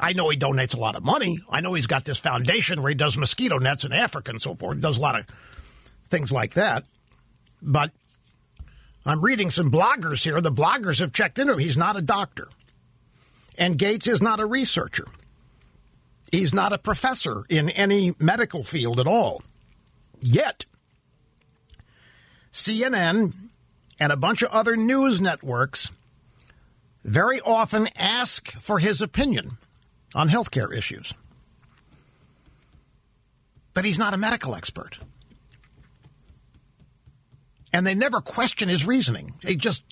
I know he donates a lot of money. I know he's got this foundation where he does mosquito nets in Africa and so forth. He does a lot of things like that. But I'm reading some bloggers here. The bloggers have checked into him. He's not a doctor. And Gates is not a researcher. He's not a professor in any medical field at all. Yet, CNN and a bunch of other news networks very often ask for his opinion on healthcare issues. But he's not a medical expert. And they never question his reasoning. He just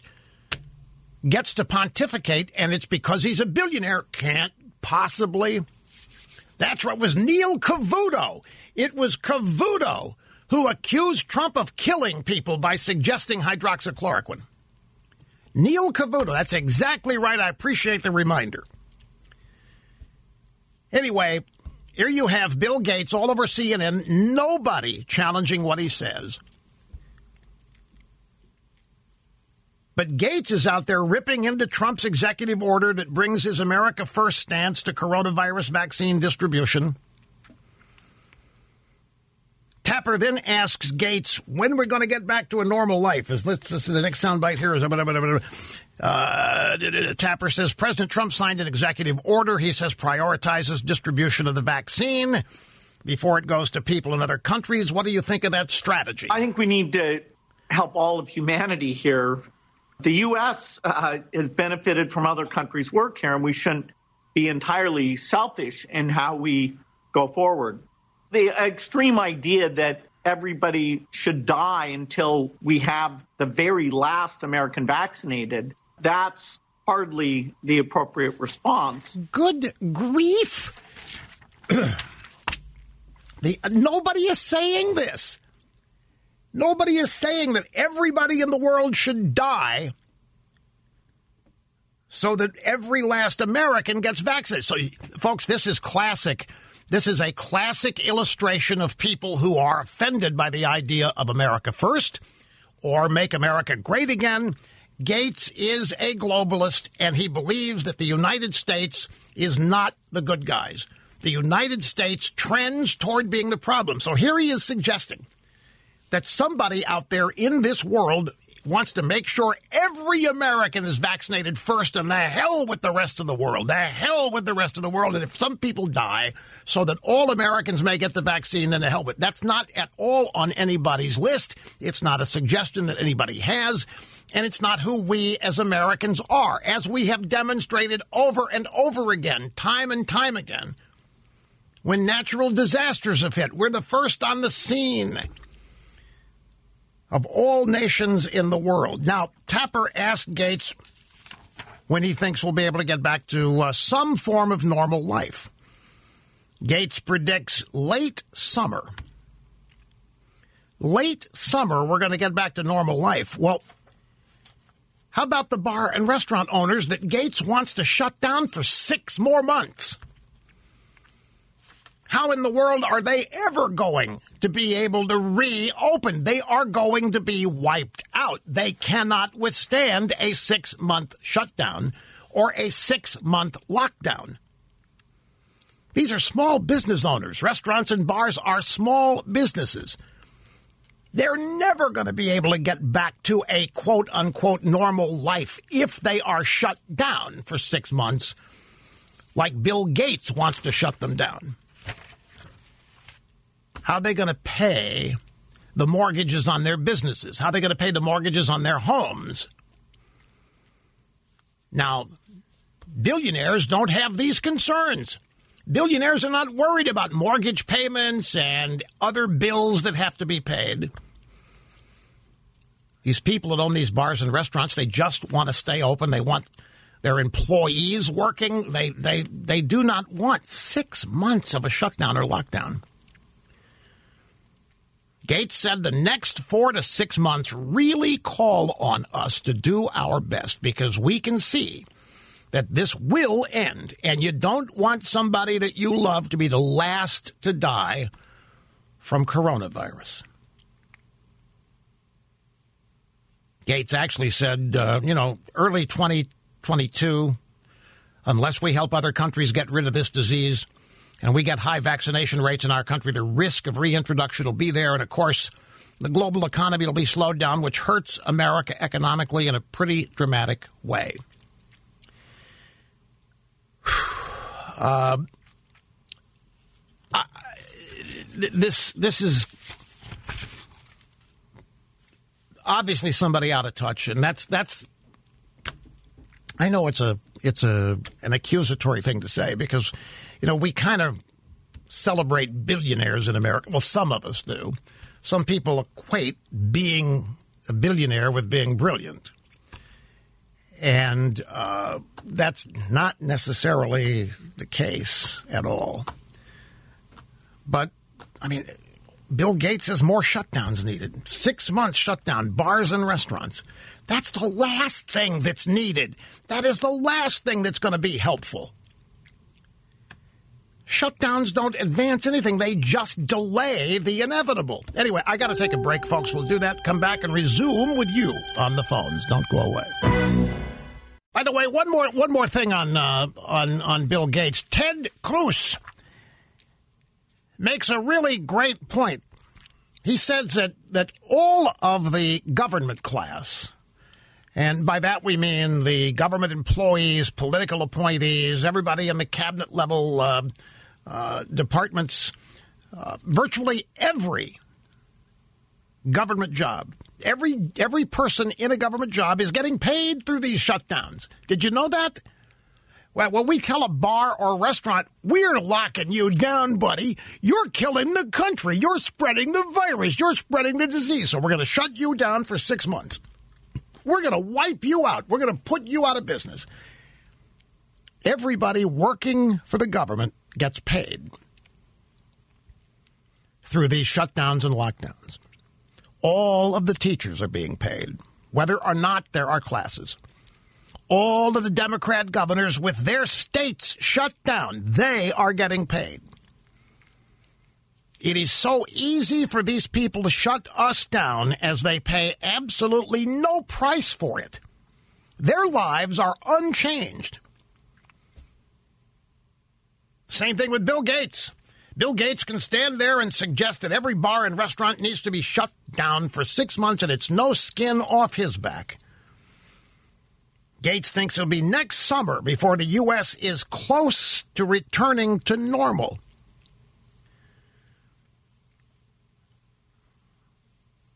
gets to pontificate, and it's because he's a billionaire. Can't possibly. That's what was Neil Cavuto. It was Cavuto who accused Trump of killing people by suggesting hydroxychloroquine. Neil Cavuto. That's exactly right. I appreciate the reminder. Anyway, here you have Bill Gates all over CNN, nobody challenging what he says. But Gates is out there ripping into Trump's executive order that brings his America First stance to coronavirus vaccine distribution. Tapper then asks Gates when we're going to get back to a normal life. Is this, this is the next soundbite here? Is uh, Tapper says President Trump signed an executive order. He says prioritizes distribution of the vaccine before it goes to people in other countries. What do you think of that strategy? I think we need to help all of humanity here. The U.S. Uh, has benefited from other countries' work here, and we shouldn't be entirely selfish in how we go forward the extreme idea that everybody should die until we have the very last American vaccinated, that's hardly the appropriate response. Good grief. [CLEARS THROAT] the, nobody is saying this. Nobody is saying that everybody in the world should die so that every last American gets vaccinated. So, folks, this is classic this is a classic illustration of people who are offended by the idea of America first or make America great again. Gates is a globalist and he believes that the United States is not the good guys. The United States trends toward being the problem. So here he is suggesting that somebody out there in this world wants to make sure every American is vaccinated first, and the hell with the rest of the world. The hell with the rest of the world. And if some people die so that all Americans may get the vaccine, then the hell with it, That's not at all on anybody's list. It's not a suggestion that anybody has. And it's not who we as Americans are, as we have demonstrated over and over again, time and time again. When natural disasters have hit, we're the first on the scene of all nations in the world. Now, Tapper asked Gates when he thinks we'll be able to get back to uh, some form of normal life. Gates predicts late summer. Late summer, we're going to get back to normal life. Well, how about the bar and restaurant owners that Gates wants to shut down for six more months? How in the world are they ever going to be able to reopen? They are going to be wiped out. They cannot withstand a six month shutdown or a six month lockdown. These are small business owners. Restaurants and bars are small businesses. They're never going to be able to get back to a quote unquote normal life if they are shut down for six months, like Bill Gates wants to shut them down. How are they going to pay the mortgages on their businesses? How are they going to pay the mortgages on their homes? Now, billionaires don't have these concerns. Billionaires are not worried about mortgage payments and other bills that have to be paid. These people that own these bars and restaurants, they just want to stay open. They want their employees working. They, they, they do not want six months of a shutdown or lockdown. Gates said the next four to six months really call on us to do our best because we can see that this will end, and you don't want somebody that you love to be the last to die from coronavirus. Gates actually said, uh, you know, early 2022, unless we help other countries get rid of this disease and we get high vaccination rates in our country, the risk of reintroduction will be there. And of course, the global economy will be slowed down, which hurts America economically in a pretty dramatic way. [SIGHS] Uh, I, this this is obviously somebody out of touch, and that's that's. I know it's a it's a an accusatory thing to say because, you know, we kind of celebrate billionaires in America. Well, some of us do. Some people equate being a billionaire with being brilliant. And uh, that's not necessarily the case at all. But, I mean, Bill Gates says more shutdowns needed. Six months shutdown, bars and restaurants. That's the last thing that's needed. That is the last thing that's going to be helpful. Shutdowns don't advance anything, they just delay the inevitable. Anyway, I got to take a break, folks. We'll do that, come back, and resume with you on the phones. Don't go away. By the way, one more one more thing on uh, on on Bill Gates. Ted Cruz makes a really great point. He says that that all of the government class, and by that we mean the government employees, political appointees, everybody in the cabinet level uh, uh, departments, uh, virtually every government job Every every person in a government job is getting paid through these shutdowns. Did you know that? Well, when we tell a bar or restaurant, we're locking you down, buddy. You're killing the country. You're spreading the virus. You're spreading the disease. So we're going to shut you down for six months. We're going to wipe you out. We're going to put you out of business. Everybody working for the government gets paid through these shutdowns and lockdowns. All of the teachers are being paid, whether or not there are classes. All of the Democrat governors with their states shut down, they are getting paid. It is so easy for these people to shut us down as they pay absolutely no price for it. Their lives are unchanged. Same thing with Bill Gates. Bill Gates can stand there and suggest that every bar and restaurant needs to be shut down for six months and it's no skin off his back. Gates thinks it'll be next summer before the U.S. is close to returning to normal.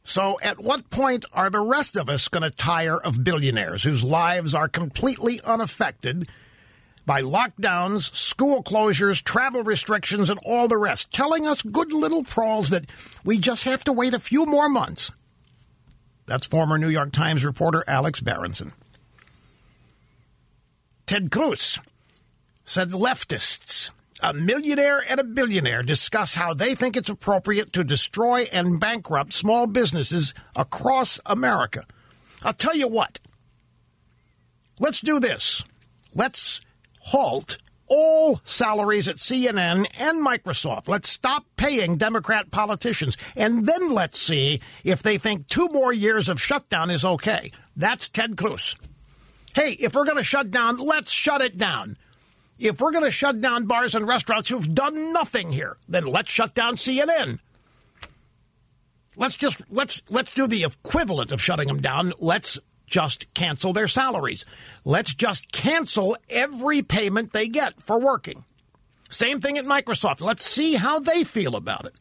So, at what point are the rest of us going to tire of billionaires whose lives are completely unaffected by lockdowns, school closures, travel restrictions, and all the rest, telling us good little proles that we just have to wait a few more months. That's former New York Times reporter Alex Berenson. Ted Cruz said leftists, a millionaire and a billionaire, discuss how they think it's appropriate to destroy and bankrupt small businesses across America. I'll tell you what. Let's do this. Let's halt all salaries at CNN and Microsoft. Let's stop paying Democrat politicians. And then let's see if they think two more years of shutdown is okay. That's Ted Cruz. Hey, if we're going to shut down, let's shut it down. If we're going to shut down bars and restaurants who've done nothing here, then let's shut down CNN. Let's just let's let's do the equivalent of shutting them down. Let's just cancel their salaries. Let's just cancel every payment they get for working. Same thing at Microsoft. Let's see how they feel about it.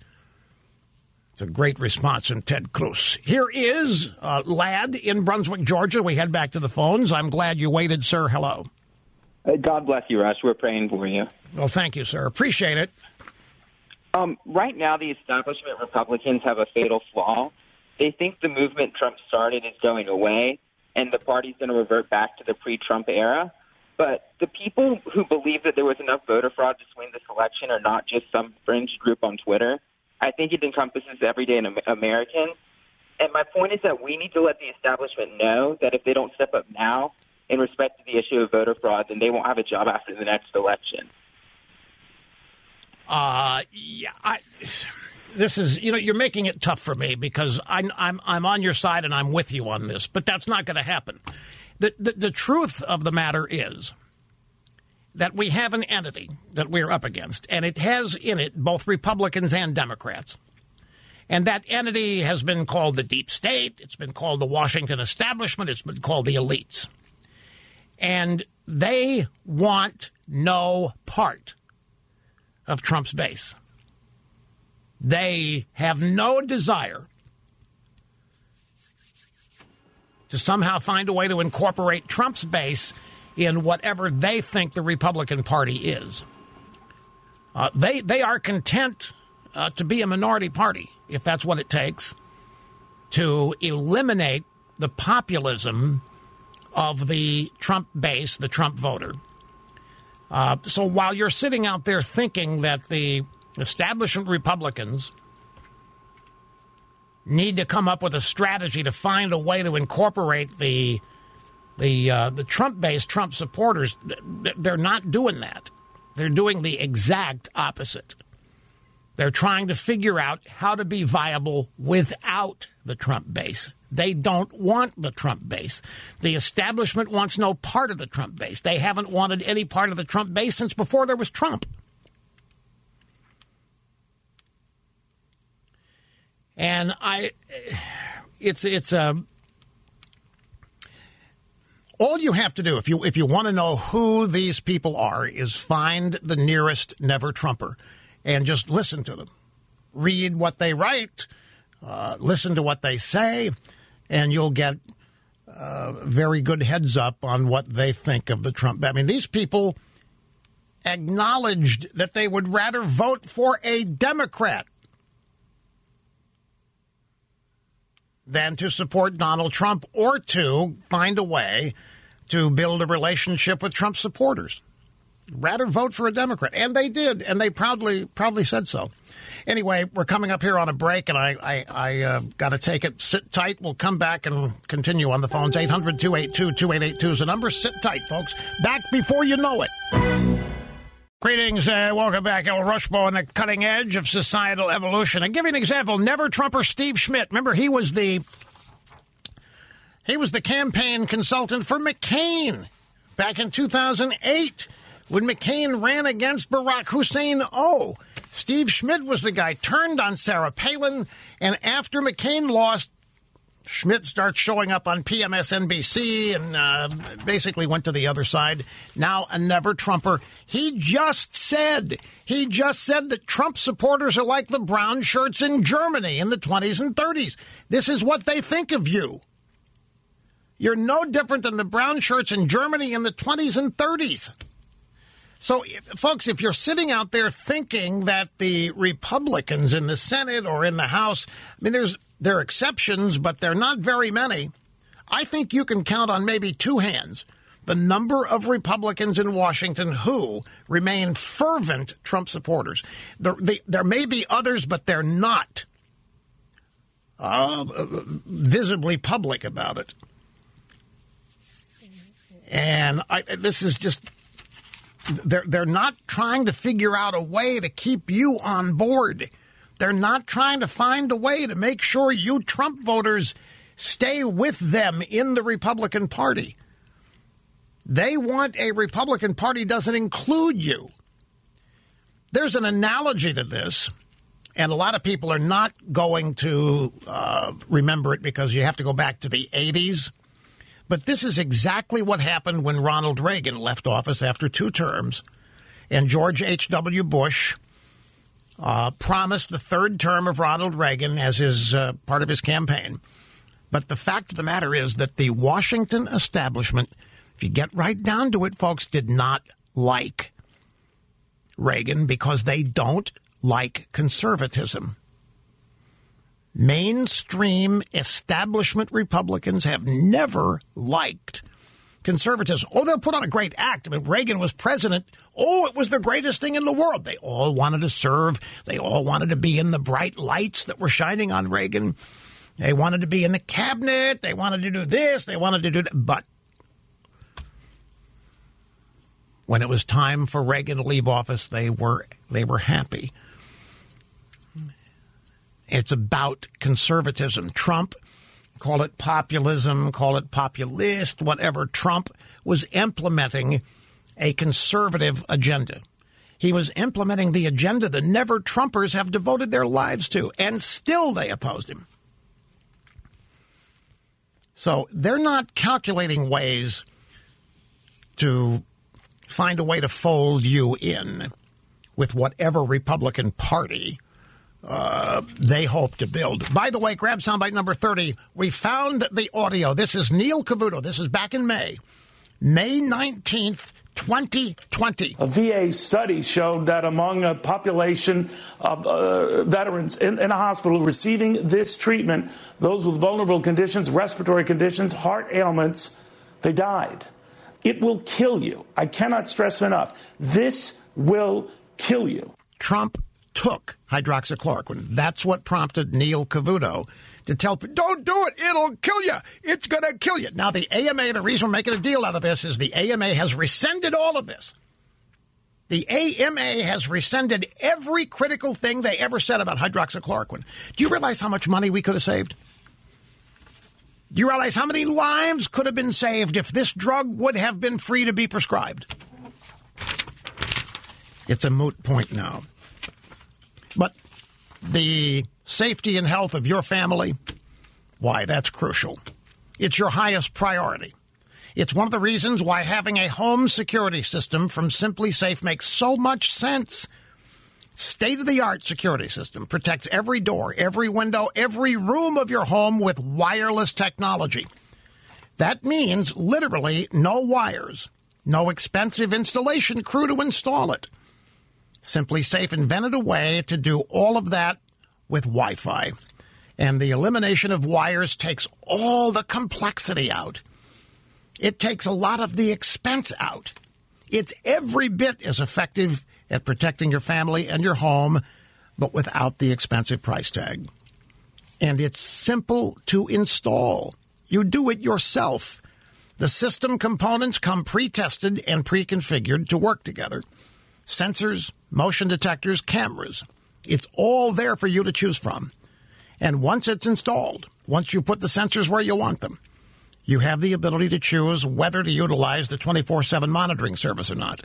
It's a great response from Ted Cruz. Here is a lad in Brunswick, Georgia. We head back to the phones. I'm glad you waited, sir. Hello. God bless you, Russ. We're praying for you. Well, thank you, sir. Appreciate it. Um, right now, the establishment Republicans have a fatal flaw. They think the movement Trump started is going away, and the party's going to revert back to the pre-Trump era. But the people who believe that there was enough voter fraud to swing this election are not just some fringe group on Twitter. I think it encompasses everyday American. And my point is that we need to let the establishment know that if they don't step up now in respect to the issue of voter fraud, then they won't have a job after the next election. Uh, yeah, I, this is you know you're making it tough for me because I'm I'm I'm on your side and I'm with you on this, but that's not going to happen. The, the the truth of the matter is that we have an entity that we're up against, and it has in it both Republicans and Democrats. And that entity has been called the deep state. It's been called the Washington establishment. It's been called the elites. And they want no part of Trump's base. They have no desire to somehow find a way to incorporate Trump's base in whatever they think the Republican Party is. Uh, they they are content uh, to be a minority party if that's what it takes to eliminate the populism of the Trump base, the Trump voter. Uh, so while you're sitting out there thinking that the establishment Republicans need to come up with a strategy to find a way to incorporate the the uh, the Trump-based Trump supporters, they're not doing that. They're doing the exact opposite. They're trying to figure out how to be viable without the Trump base. They don't want the Trump base. The establishment wants no part of the Trump base. They haven't wanted any part of the Trump base since before there was Trump. And I, it's it's a. Um, all you have to do if you if you want to know who these people are is find the nearest never Trumper, and just listen to them, read what they write, uh, listen to what they say, and you'll get uh, very good heads up on what they think of the Trump. I mean, these people acknowledged that they would rather vote for a Democrat than to support Donald Trump or to find a way to build a relationship with Trump supporters. Rather vote for a Democrat. And they did, and they proudly proudly said so. Anyway, we're coming up here on a break, and I, I, I uh, got to take it. Sit tight. We'll come back and continue on the phones. 800 282 2882 is the number. Sit tight, folks. Back before you know it. Greetings, uh, welcome back. El Rushbo on the cutting edge of societal evolution. And give you an example, never Trumper Steve Schmidt. Remember, he was the he was the campaign consultant for McCain back in 2008 when McCain ran against Barack Hussein Oh, Steve Schmidt was the guy turned on Sarah Palin, and after McCain lost, Schmidt starts showing up on PMSNBC and uh, basically went to the other side. Now a never Trumper. He just said he just said that Trump supporters are like the brown shirts in Germany in the 20s and 30s. This is what they think of you. You're no different than the brown shirts in Germany in the 20s and 30s. So, folks, if you're sitting out there thinking that the Republicans in the Senate or in the House, I mean, there's there are exceptions, but they're not very many. I think you can count on maybe two hands the number of Republicans in Washington who remain fervent Trump supporters. There, they, there may be others, but they're not uh, visibly public about it. And I, this is just they're they're not trying to figure out a way to keep you on board. They're not trying to find a way to make sure you Trump voters stay with them in the Republican Party. They want a Republican Party doesn't include you. There's an analogy to this, and a lot of people are not going to uh, remember it because you have to go back to the 80s but this is exactly what happened when Ronald Reagan left office after two terms, and George H.W. Bush uh, promised the third term of Ronald Reagan as his uh, part of his campaign. But the fact of the matter is that the Washington establishment, if you get right down to it, folks, did not like Reagan because they don't like conservatism mainstream establishment Republicans have never liked conservatism. Oh, they'll put on a great act. I mean, Reagan was president. Oh, it was the greatest thing in the world. They all wanted to serve. They all wanted to be in the bright lights that were shining on Reagan. They wanted to be in the cabinet. They wanted to do this. They wanted to do that. But when it was time for Reagan to leave office, they were they were happy. It's about conservatism. Trump call it populism, call it populist, whatever. Trump was implementing a conservative agenda. He was implementing the agenda the never Trumpers have devoted their lives to, and still they opposed him. So they're not calculating ways to find a way to fold you in with whatever Republican Party uh, they hope to build. By the way, grab soundbite number 30. We found the audio. This is Neil Cavuto. This is back in May, May 19th. 2020. A VA study showed that among a population of uh, veterans in, in, a hospital receiving this treatment, those with vulnerable conditions, respiratory conditions, heart ailments, they died. It will kill you. I cannot stress enough. This will kill you. Trump took hydroxychloroquine. That's what prompted Neil Cavuto to tell people, don't do it. It'll kill you. It's going to kill you. Now, the AMA, the reason we're making a deal out of this is the AMA has rescinded all of this. The AMA has rescinded every critical thing they ever said about hydroxychloroquine. Do you realize how much money we could have saved? Do you realize how many lives could have been saved if this drug would have been free to be prescribed? It's a moot point now. But the safety and health of your family, why, that's crucial. It's your highest priority. It's one of the reasons why having a home security system from SimpliSafe makes so much sense. State of the art security system protects every door, every window, every room of your home with wireless technology. That means literally no wires, no expensive installation crew to install it. SimpliSafe invented a way to do all of that with Wi Fi. And the elimination of wires takes all the complexity out. It takes a lot of the expense out. It's every bit as effective at protecting your family and your home, but without the expensive price tag. And it's simple to install. You do it yourself. The system components come pre tested and pre configured to work together sensors, motion detectors, cameras. It's all there for you to choose from. And once it's installed, once you put the sensors where you want them, you have the ability to choose whether to utilize the 24 7 monitoring service or not.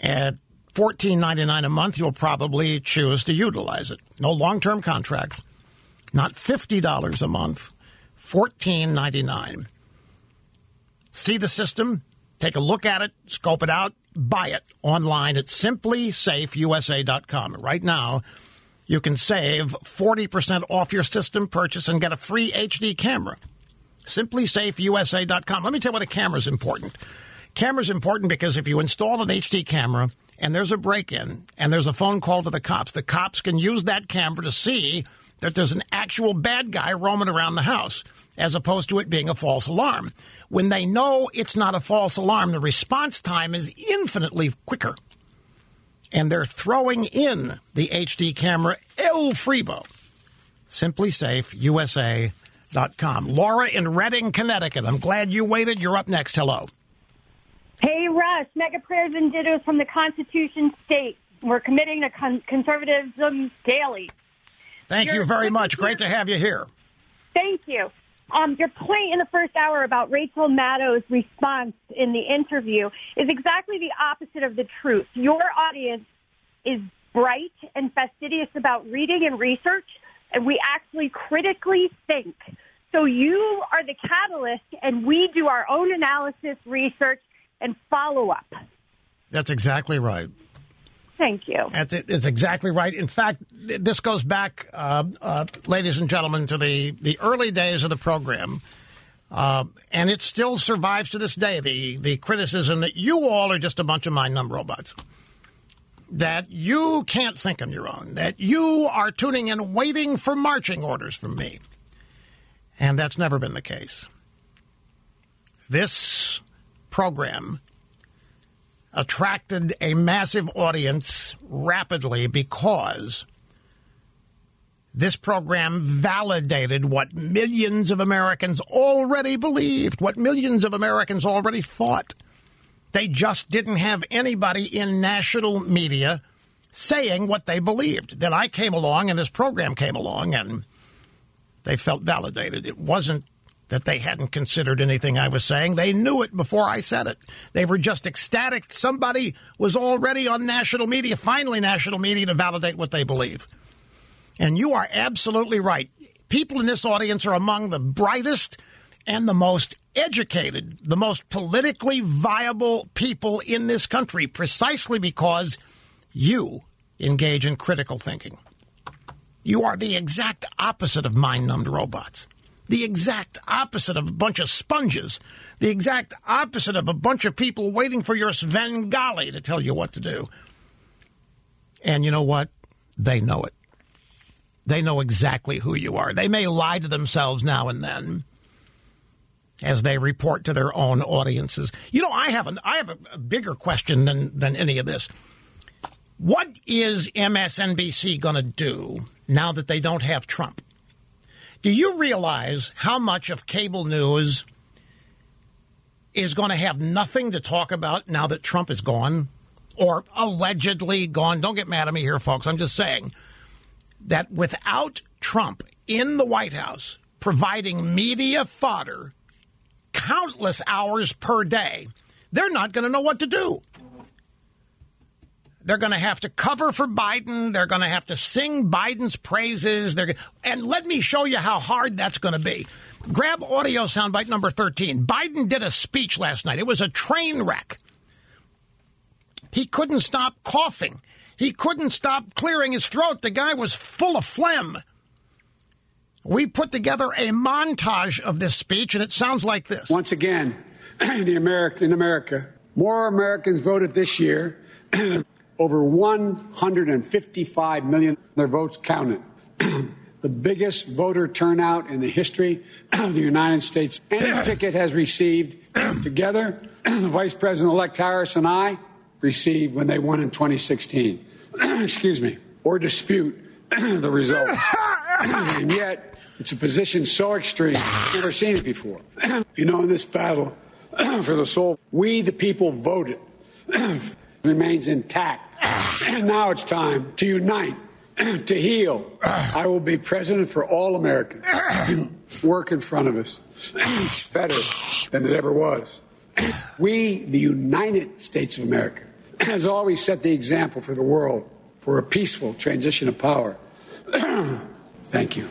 At $14.99 a month, you'll probably choose to utilize it. No long term contracts, not $50 a month, $14.99. See the system, take a look at it, scope it out, buy it online at simplisafeusa.com. Right now, you can save 40% off your system purchase and get a free HD camera. SimpliSafeUSA.com. Let me tell you why the camera is important. Camera's important because if you install an HD camera and there's a break in and there's a phone call to the cops, the cops can use that camera to see that there's an actual bad guy roaming around the house, as opposed to it being a false alarm. When they know it's not a false alarm, the response time is infinitely quicker. And they're throwing in the HD camera El Fribo. SimpliSafeUSA.com. Laura in Redding, Connecticut. I'm glad you waited. You're up next. Hello. Hey, Rush. Mega prayers and dittos from the Constitution State. We're committing to con- conservatism daily. Thank you very much. Great to have you here. Thank you. Um, your point in the first hour about Rachel Maddow's response in the interview is exactly the opposite of the truth. Your audience is bright and fastidious about reading and research, and we actually critically think. So you are the catalyst, and we do our own analysis, research, and follow up. That's exactly right. Thank you. That's, it's exactly right. In fact, this goes back, uh, uh, ladies and gentlemen, to the, the early days of the program. Uh, and it still survives to this day the, the criticism that you all are just a bunch of mind numb robots. That you can't think on your own. That you are tuning in waiting for marching orders from me. And that's never been the case. This program attracted a massive audience rapidly because this program validated what millions of Americans already believed, what millions of Americans already thought. They just didn't have anybody in national media saying what they believed. Then I came along and this program came along and they felt validated. It wasn't that they hadn't considered anything I was saying. They knew it before I said it. They were just ecstatic. Somebody was already on national media, finally national media, to validate what they believe. And you are absolutely right. People in this audience are among the brightest and the most educated, the most politically viable people in this country, precisely because you engage in critical thinking. You are the exact opposite of mind numbed robots the exact opposite of a bunch of sponges, the exact opposite of a bunch of people waiting for your Svengali to tell you what to do. And you know what? They know it. They know exactly who you are. They may lie to themselves now and then as they report to their own audiences. You know, I have an, I have a, bigger question than than any of this. What is MSNBC going to do now that they don't have Trump? Do you realize how much of cable news is going to have nothing to talk about now that Trump is gone or allegedly gone? Don't get mad at me here, folks. I'm just saying that without Trump in the White House providing media fodder countless hours per day, they're not going to know what to do. They're going to have to cover for Biden. They're going to have to sing Biden's praises. They're and let me show you how hard that's going to be. Grab audio soundbite number 13. Biden did a speech last night. It was a train wreck. He couldn't stop coughing. He couldn't stop clearing his throat. The guy was full of phlegm. We put together a montage of this speech, and it sounds like this. Once again, [CLEARS THROAT] the America, in America, more Americans voted this year [CLEARS THROAT] over 155 million their votes counted. the biggest voter turnout in the history of the United States any ticket has received. Together, the Vice President elect Harris and I received when they won in 2016. Excuse me, or dispute the results. and yet, it's a position so extreme, I've never seen it before. you know, in this battle for the soul, we, the people, voted remains intact. And [CLEARS THROAT] now it's time to unite, [CLEARS THROAT] to heal. I will be president for all Americans. [CLEARS THROAT] Work in front of us better than it ever was. We, the United States of America, has always set the example for the world for a peaceful transition of power. Thank you.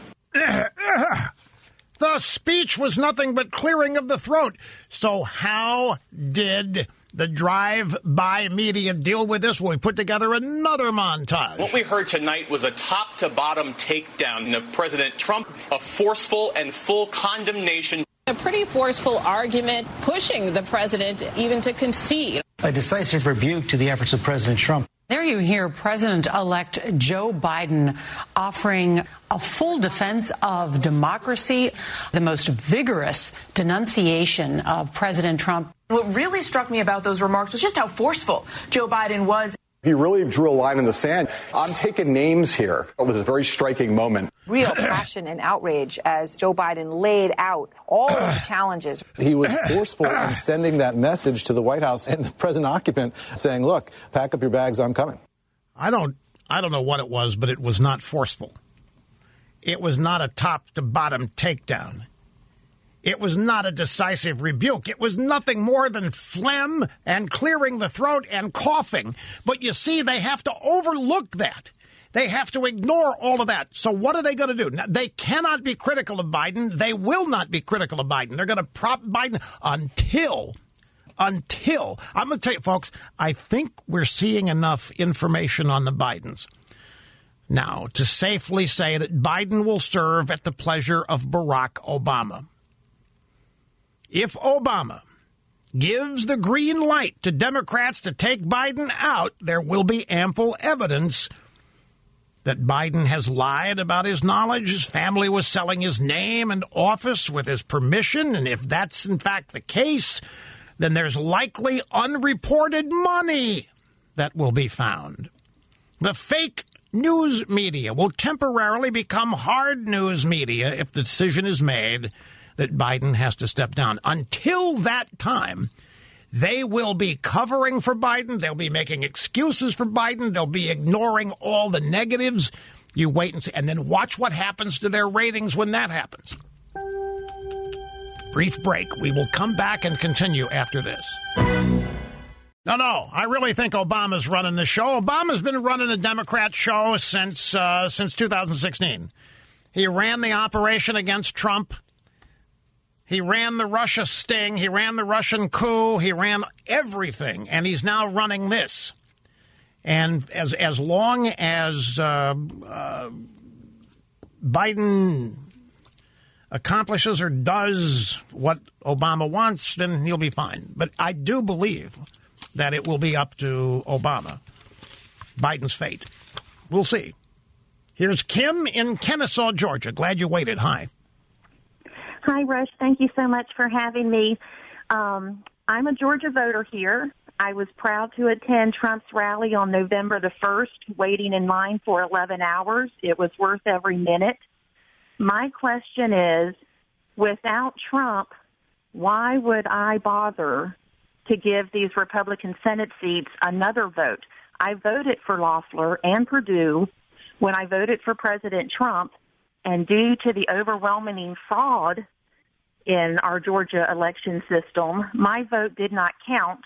The speech was nothing but clearing of the throat. So, how did the drive by media deal with this? We put together another montage. What we heard tonight was a top to bottom takedown of President Trump, a forceful and full condemnation. A pretty forceful argument pushing the president even to concede. A decisive rebuke to the efforts of President Trump. There you hear President elect Joe Biden offering a full defense of democracy, the most vigorous denunciation of President Trump. What really struck me about those remarks was just how forceful Joe Biden was. He really drew a line in the sand. I'm taking names here. It was a very striking moment. Real [CLEARS THROAT] passion and outrage as Joe Biden laid out all of the challenges. [CLEARS THROAT] He was forceful in sending that message to the White House and the present occupant saying, look, pack up your bags, I'm coming. I don't I don't know what it was, but it was not forceful. It was not a top to bottom takedown. It was not a decisive rebuke. It was nothing more than phlegm and clearing the throat and coughing. But you see, they have to overlook that. They have to ignore all of that. So what are they going to do? Now, they cannot be critical of Biden. They will not be critical of Biden. They're going to prop Biden until until I'm going to tell you folks, I think we're seeing enough information on the Bidens now to safely say that Biden will serve at the pleasure of Barack Obama if Obama gives the green light to Democrats to take Biden out, there will be ample evidence that Biden has lied about his knowledge. His family was selling his name and office with his permission. And if that's in fact the case, then there's likely unreported money that will be found. The fake news media will temporarily become hard news media if the decision is made that Biden has to step down. Until that time, they will be covering for Biden. They'll be making excuses for Biden. They'll be ignoring all the negatives. You wait and see. And then watch what happens to their ratings when that happens. Brief break. We will come back and continue after this. No, no. I really think Obama's running the show. Obama's been running a Democrat show since uh, since 2016. He ran the operation against Trump. He ran the Russia sting. He ran the Russian coup. He ran everything, and he's now running this. And as as long as uh, uh, Biden accomplishes or does what Obama wants, then he'll be fine. But I do believe that it will be up to Obama, Biden's fate. We'll see. Here's Kim in Kennesaw, Georgia. Glad you waited. Hi. Hi, Rush. Thank you so much for having me. Um, I'm a Georgia voter here. I was proud to attend Trump's rally on November the 1st, waiting in line for 11 hours. It was worth every minute. My question is without Trump, why would I bother to give these Republican Senate seats another vote? I voted for Loeffler and Perdue when I voted for President Trump, and due to the overwhelming fraud in our Georgia election system, my vote did not count.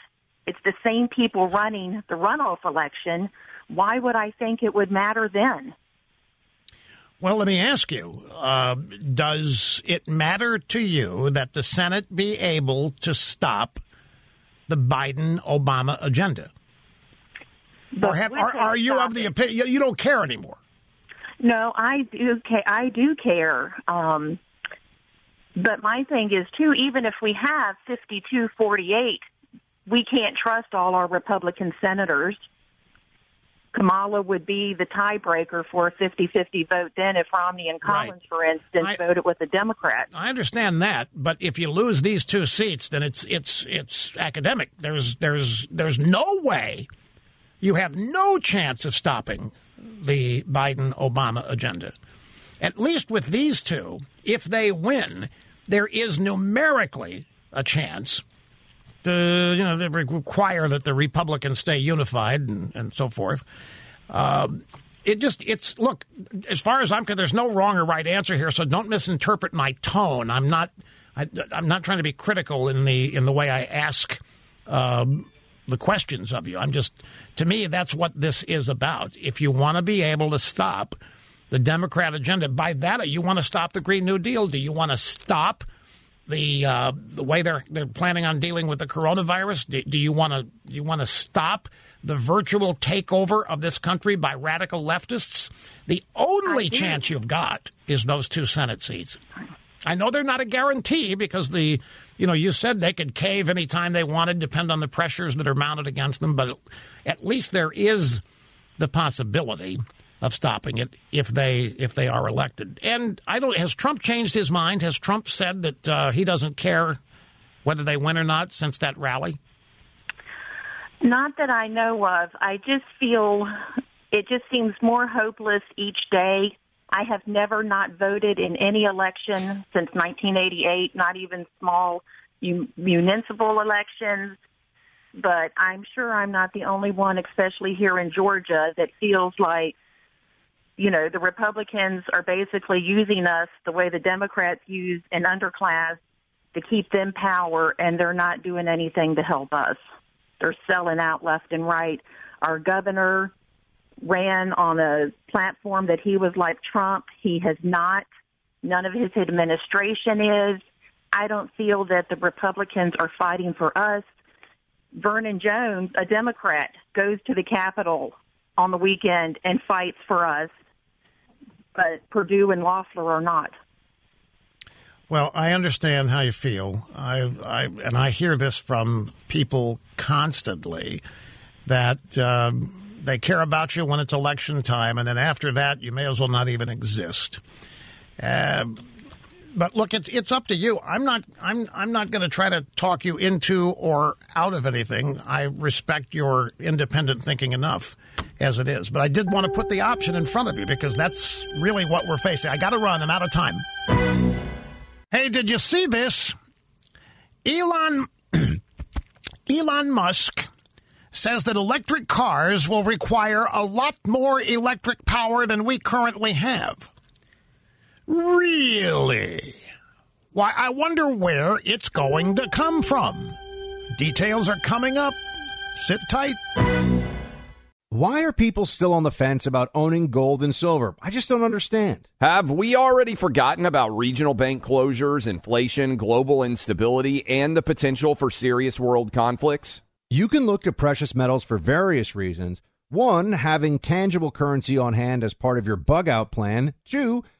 It's the same people running the runoff election. Why would I think it would matter then? Well, let me ask you uh, Does it matter to you that the Senate be able to stop the Biden Obama agenda? or have, are, are you of the opinion you don't care anymore? No, I do. I do care. Um, but my thing is too. Even if we have fifty-two forty-eight, we can't trust all our Republican senators. Kamala would be the tiebreaker for a 50-50 vote then if Romney and Collins, right. for instance, I, voted with a Democrat. I understand that, but if you lose these two seats, then it's it's it's academic. There's there's there's no way you have no chance of stopping the Biden Obama agenda. At least with these two, if they win, there is numerically a chance to, you know, they require that the Republicans stay unified and, and so forth. Um, it just, it's, look, as far as I'm concerned, there's no wrong or right answer here, so don't misinterpret my tone. I'm not, I, am not trying to be critical in the, in the way I ask um, the questions of you. I'm just, to me, that's what this is about. If you want to be able to stop the Democrat agenda, by that, you want to stop the Green New Deal. Do you want to stop the uh, the way they're they're planning on dealing with the coronavirus? Do, do you want to do you want to stop the virtual takeover of this country by radical leftists? The only chance you've got is those two Senate seats. I know they're not a guarantee because the you know, you said they could cave anytime they wanted, depend on the pressures that are mounted against them, but at least there is the possibility of stopping it if they if they are elected. And I don't. Has Trump changed his mind? Has Trump said that uh, he doesn't care whether they win or not since that rally? Not that I know of. I just feel it just seems more hopeless each day. I have never not voted in any election since 1988, not even small municipal elections. But I'm sure I'm not the only one, especially here in Georgia, that feels like, you know, the Republicans are basically using us the way the Democrats use an underclass to keep them power, and they're not doing anything to help us. They're selling out left and right. Our governor ran on a platform that he was like Trump. He has not. None of his administration is. I don't feel that the Republicans are fighting for us. Vernon Jones, a Democrat, goes to the Capitol on the weekend and fights for us, but Perdue and Loeffler are not. Well, I understand how you feel. I, I and I hear this from people constantly that um, they care about you when it's election time, and then after that, you may as well not even exist. Uh, but look, it's it's up to you. I'm not I'm I'm not going to try to talk you into or out of anything. I respect your independent thinking enough as it is, but I did want to put the option in front of you because that's really what we're facing. I got to run. I'm out of time. Hey, did you see this? Elon [CLEARS THROAT] Elon Musk says that electric cars will require a lot more electric power than we currently have. Really? Why, I wonder where it's going to come from. Details are coming up. Sit tight. Why are people still on the fence about owning gold and silver? I just don't understand. Have we already forgotten about regional bank closures, inflation, global instability, and the potential for serious world conflicts? You can look to precious metals for various reasons. One, having tangible currency on hand as part of your bug out plan. Two,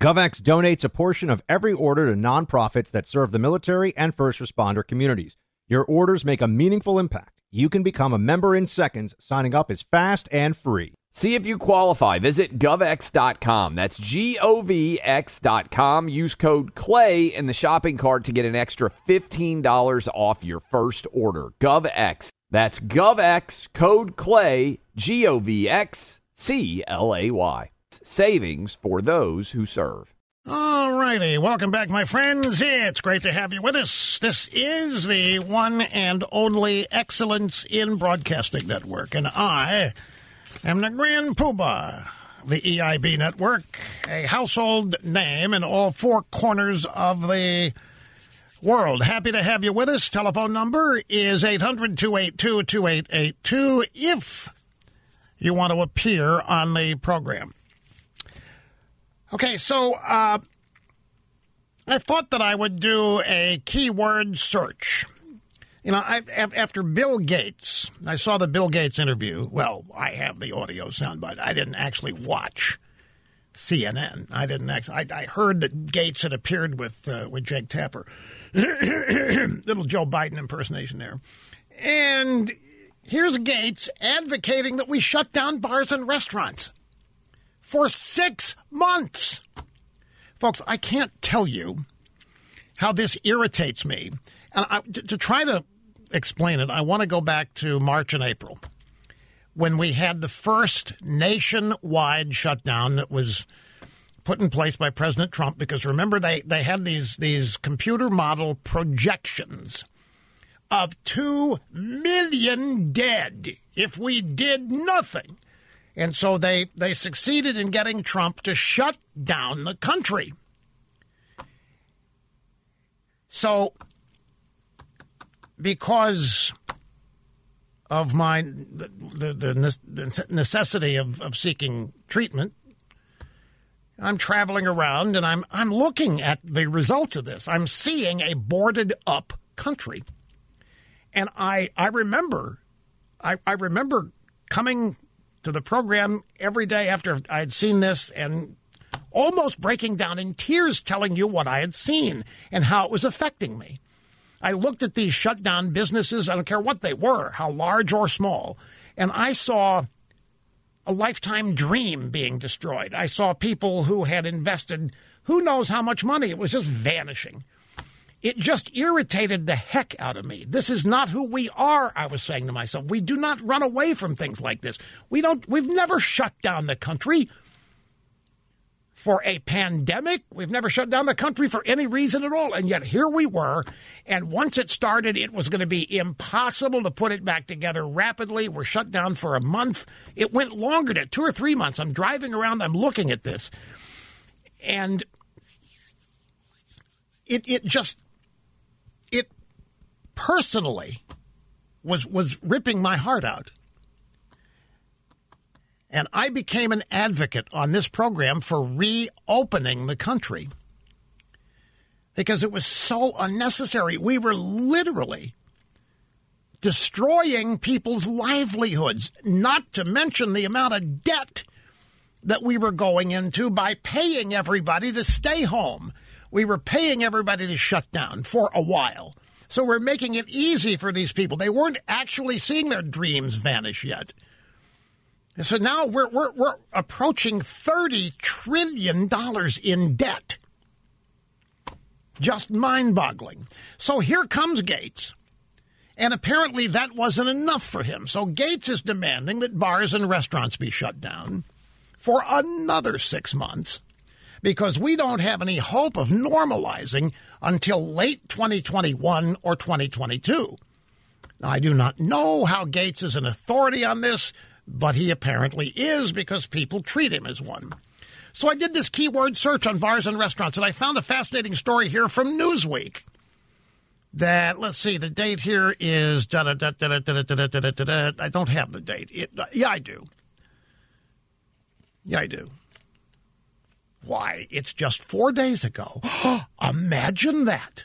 GovX donates a portion of every order to nonprofits that serve the military and first responder communities. Your orders make a meaningful impact. You can become a member in seconds. Signing up is fast and free. See if you qualify. Visit govx.com. That's G O V X.com. Use code CLAY in the shopping cart to get an extra $15 off your first order. GovX. That's GovX, code CLAY, G O V X C L A Y savings for those who serve. All righty. Welcome back, my friends. It's great to have you with us. This is the one and only Excellence in Broadcasting Network, and I am the Grand Poobah, the EIB network, a household name in all four corners of the world. Happy to have you with us. Telephone number is 800 282 2882 if you want to appear on the program. Okay, so uh, I thought that I would do a keyword search. You know, I, after Bill Gates, I saw the Bill Gates interview. Well, I have the audio soundbite. I didn't actually watch CNN. I didn't actually. I, I heard that Gates had appeared with uh, with Jake Tapper. [COUGHS] Little Joe Biden impersonation there. And here's Gates advocating that we shut down bars and restaurants for six months. Folks, I can't tell you how this irritates me. And I, to, to try to explain it, I want to go back to March and April when we had the first nationwide shutdown that was put in place by President Trump because remember they, they had these these computer model projections of 2 million dead if we did nothing. And so they, they succeeded in getting Trump to shut down the country. So, because of my the, the, the necessity of, of seeking treatment, I'm traveling around and I'm I'm looking at the results of this. I'm seeing a boarded up country. And I I remember I, I remember coming to the program every day after I'd seen this and almost breaking down in tears telling you what I had seen and how it was affecting me. I looked at these shut down businesses, I don't care what they were, how large or small, and I saw a lifetime dream being destroyed. I saw people who had invested who knows how much money, it was just vanishing. It just irritated the heck out of me. This is not who we are, I was saying to myself. We do not run away from things like this. We don't we've never shut down the country for a pandemic. We've never shut down the country for any reason at all. And yet here we were. And once it started, it was going to be impossible to put it back together rapidly. We're shut down for a month. It went longer to two or three months. I'm driving around, I'm looking at this. And it, it just personally was was ripping my heart out. And I became an advocate on this program for reopening the country because it was so unnecessary. We were literally destroying people's livelihoods, not to mention the amount of debt that we were going into by paying everybody to stay home. We were paying everybody to shut down for a while. So we're making it easy for these people. They weren't actually seeing their dreams vanish yet. So now we're, we're, we're approaching $30 trillion in debt. Just mind boggling. So here comes Gates. And apparently that wasn't enough for him. So Gates is demanding that bars and restaurants be shut down for another six months because we don't have any hope of normalizing until late 2021 or 2022. Now, I do not know how Gates is an authority on this, but he apparently is because people treat him as one. So I did this keyword search on bars and restaurants, and I found a fascinating story here from Newsweek. That let's see, the date here is I don't have the date. It, yeah, I do. Yeah, I do. Why, it's just four days ago. [GASPS] Imagine that.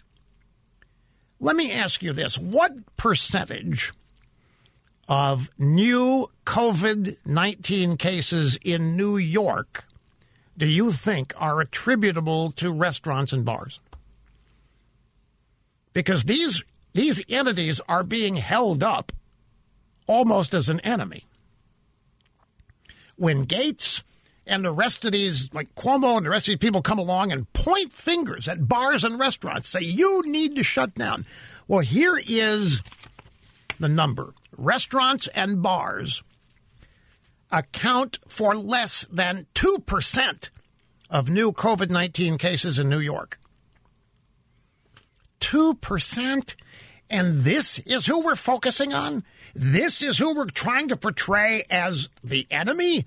Let me ask you this what percentage of new COVID 19 cases in New York do you think are attributable to restaurants and bars? Because these, these entities are being held up almost as an enemy. When Gates and the rest of these, like Cuomo and the rest of these people come along and point fingers at bars and restaurants, say, you need to shut down. Well, here is the number restaurants and bars account for less than 2% of new COVID 19 cases in New York. 2%? And this is who we're focusing on? This is who we're trying to portray as the enemy?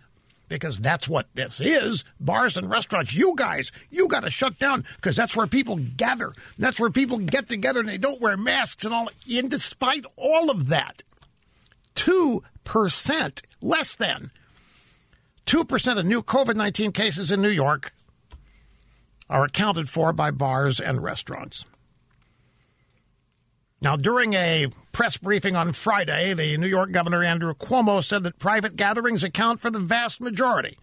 Because that's what this is. Bars and restaurants, you guys, you got to shut down because that's where people gather. That's where people get together and they don't wear masks and all. And despite all of that, 2%, less than 2% of new COVID 19 cases in New York are accounted for by bars and restaurants. Now, during a press briefing on Friday, the New York Governor Andrew Cuomo said that private gatherings account for the vast majority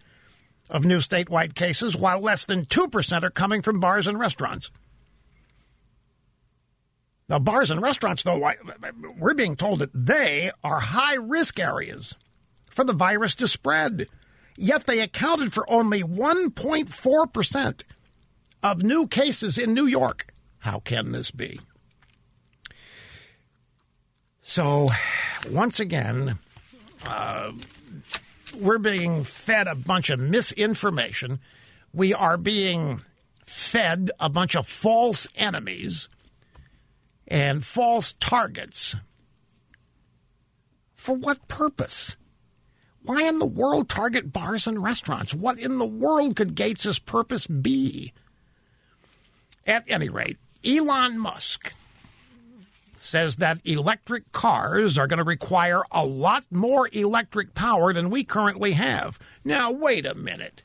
of new statewide cases, while less than 2% are coming from bars and restaurants. Now, bars and restaurants, though, we're being told that they are high risk areas for the virus to spread. Yet they accounted for only 1.4% of new cases in New York. How can this be? So, once again, uh, we're being fed a bunch of misinformation. we are being fed a bunch of false enemies and false targets. For what purpose? Why in the world target bars and restaurants? What in the world could Gates's purpose be? At any rate, Elon Musk says that electric cars are going to require a lot more electric power than we currently have. Now, wait a minute.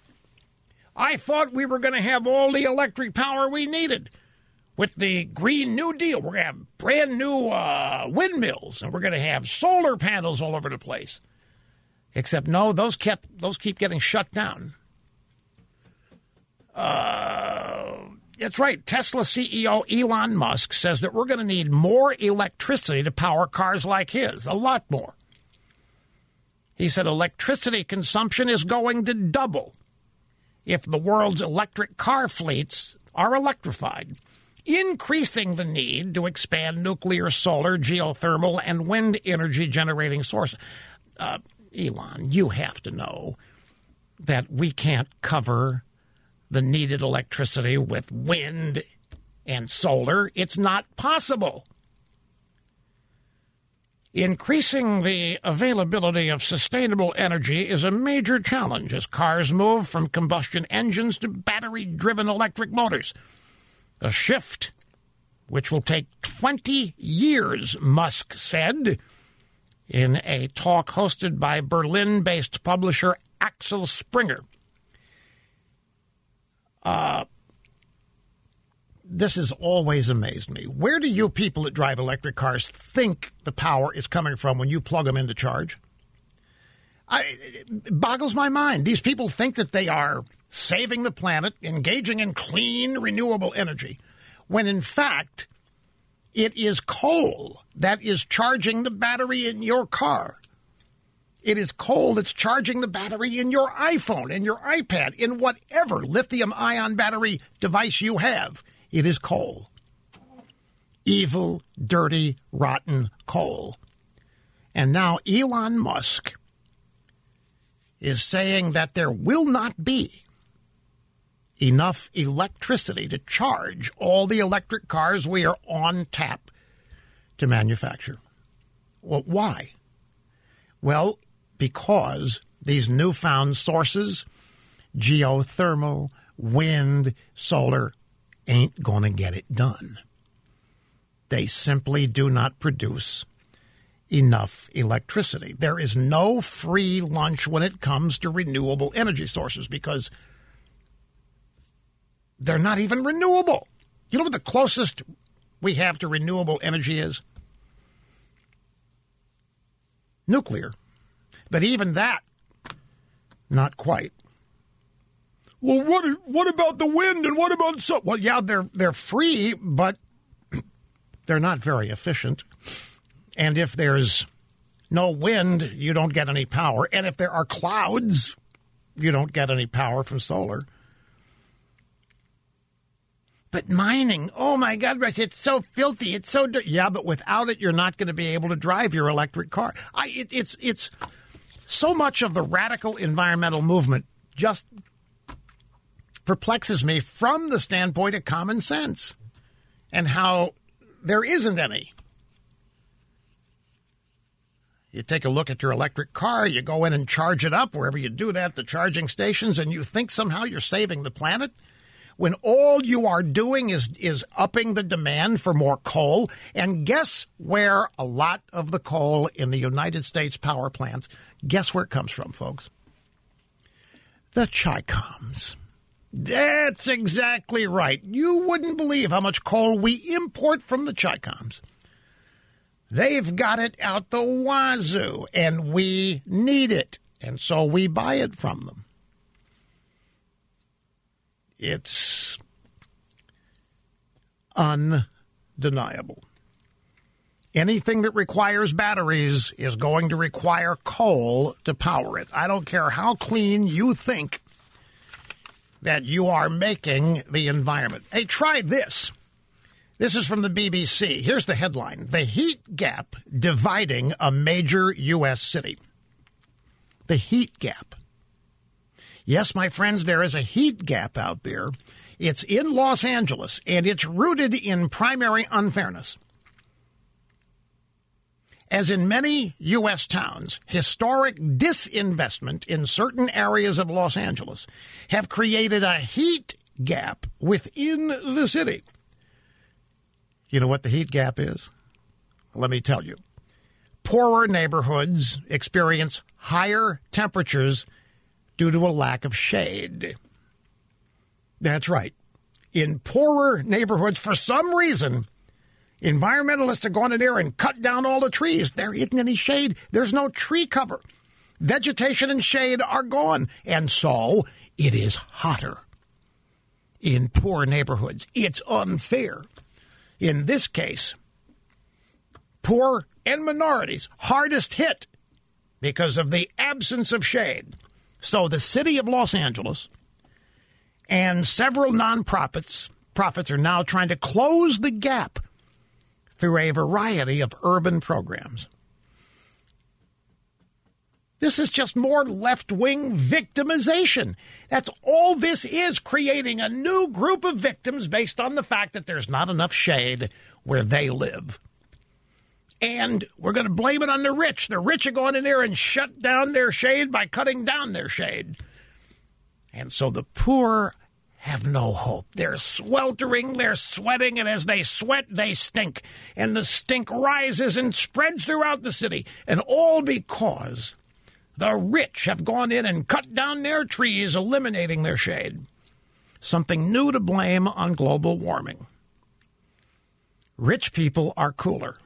I thought we were going to have all the electric power we needed. With the Green New Deal, we're going to have brand new uh, windmills and we're going to have solar panels all over the place. Except, no, those kept those keep getting shut down. Uh, that's right. Tesla CEO Elon Musk says that we're going to need more electricity to power cars like his, a lot more. He said electricity consumption is going to double if the world's electric car fleets are electrified, increasing the need to expand nuclear, solar, geothermal, and wind energy generating sources. Uh, Elon, you have to know that we can't cover the needed electricity with wind and solar. It's not possible. Increasing the availability of sustainable energy is a major challenge as cars move from combustion engines to battery driven electric motors. A shift which will take 20 years, Musk said in a talk hosted by Berlin based publisher Axel Springer. Uh, this has always amazed me. Where do you people that drive electric cars think the power is coming from when you plug them into charge? I, it boggles my mind. These people think that they are saving the planet, engaging in clean, renewable energy, when in fact, it is coal that is charging the battery in your car. It is coal that's charging the battery in your iPhone, in your iPad, in whatever lithium ion battery device you have. It is coal. Evil, dirty, rotten coal. And now Elon Musk is saying that there will not be enough electricity to charge all the electric cars we are on tap to manufacture. Well, why? Well, because these newfound sources, geothermal, wind, solar, ain't going to get it done. They simply do not produce enough electricity. There is no free lunch when it comes to renewable energy sources because they're not even renewable. You know what the closest we have to renewable energy is? Nuclear. But even that, not quite. Well, what what about the wind and what about so? Well, yeah, they're they're free, but [CLEARS THROAT] they're not very efficient. And if there's no wind, you don't get any power. And if there are clouds, you don't get any power from solar. But mining, oh my God, Rush, it's so filthy. It's so dirty. Yeah, but without it, you're not going to be able to drive your electric car. I, it, it's it's so much of the radical environmental movement just perplexes me from the standpoint of common sense and how there isn't any. You take a look at your electric car, you go in and charge it up wherever you do that, the charging stations, and you think somehow you're saving the planet when all you are doing is is upping the demand for more coal. And guess where a lot of the coal in the United States power plants Guess where it comes from, folks? The Chicoms. That's exactly right. You wouldn't believe how much coal we import from the Chicoms. They've got it out the wazoo, and we need it, and so we buy it from them. It's undeniable. Anything that requires batteries is going to require coal to power it. I don't care how clean you think that you are making the environment. Hey, try this. This is from the BBC. Here's the headline The heat gap dividing a major U.S. city. The heat gap. Yes, my friends, there is a heat gap out there. It's in Los Angeles, and it's rooted in primary unfairness. As in many U.S. towns, historic disinvestment in certain areas of Los Angeles have created a heat gap within the city. You know what the heat gap is? Let me tell you. Poorer neighborhoods experience higher temperatures due to a lack of shade. That's right. In poorer neighborhoods, for some reason, Environmentalists have gone in there and cut down all the trees. There isn't any shade. There's no tree cover. Vegetation and shade are gone. And so it is hotter in poor neighborhoods. It's unfair. In this case, poor and minorities hardest hit because of the absence of shade. So the city of Los Angeles and several nonprofits profits are now trying to close the gap through a variety of urban programs. This is just more left wing victimization. That's all this is creating a new group of victims based on the fact that there's not enough shade where they live. And we're going to blame it on the rich. The rich are going in there and shut down their shade by cutting down their shade. And so the poor have no hope. They're sweltering, they're sweating, and as they sweat, they stink. And the stink rises and spreads throughout the city. And all because the rich have gone in and cut down their trees, eliminating their shade. Something new to blame on global warming. Rich people are cooler.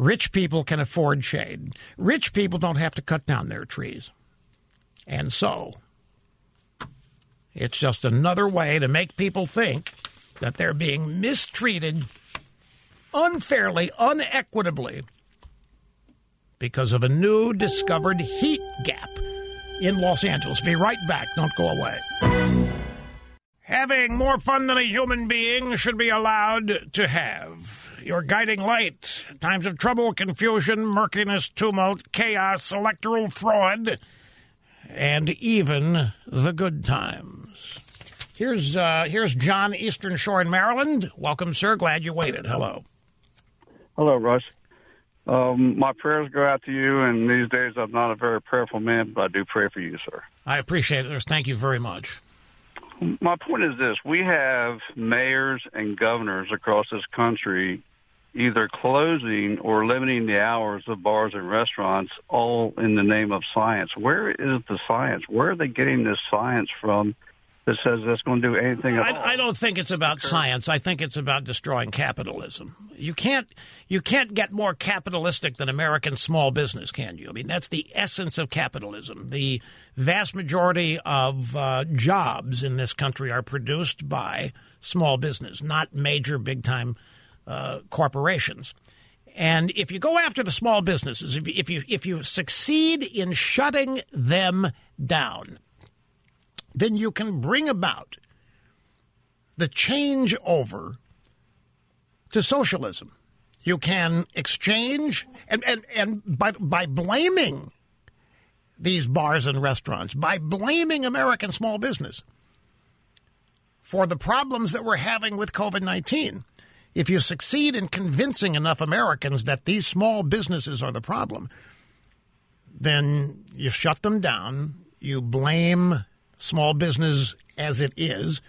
Rich people can afford shade. Rich people don't have to cut down their trees. And so, it's just another way to make people think that they're being mistreated unfairly, unequitably, because of a new discovered heat gap in Los Angeles. Be right back. Don't go away. Having more fun than a human being should be allowed to have. Your guiding light. Times of trouble, confusion, murkiness, tumult, chaos, electoral fraud and even the good times. Here's uh, here's John Eastern Shore in Maryland. Welcome, sir. Glad you waited. Hello. Hello, Rush. Um, my prayers go out to you, and these days I'm not a very prayerful man, but I do pray for you, sir. I appreciate it. Thank you very much. My point is this we have mayors and governors across this country either closing or limiting the hours of bars and restaurants, all in the name of science. Where is the science? Where are they getting this science from that says that's going to do anything at I, all? I don't think it's about science. I think it's about destroying capitalism. You can't you can't get more capitalistic than American small business, can you? I mean, that's the essence of capitalism. The vast majority of uh, jobs in this country are produced by small business, not major big time uh, corporations. And if you go after the small businesses, if you, if you if you succeed in shutting them down, then you can bring about the change over to socialism. You can exchange and, and, and by by blaming these bars and restaurants, by blaming American small business for the problems that we're having with COVID 19, if you succeed in convincing enough Americans that these small businesses are the problem, then you shut them down, you blame small business as it is.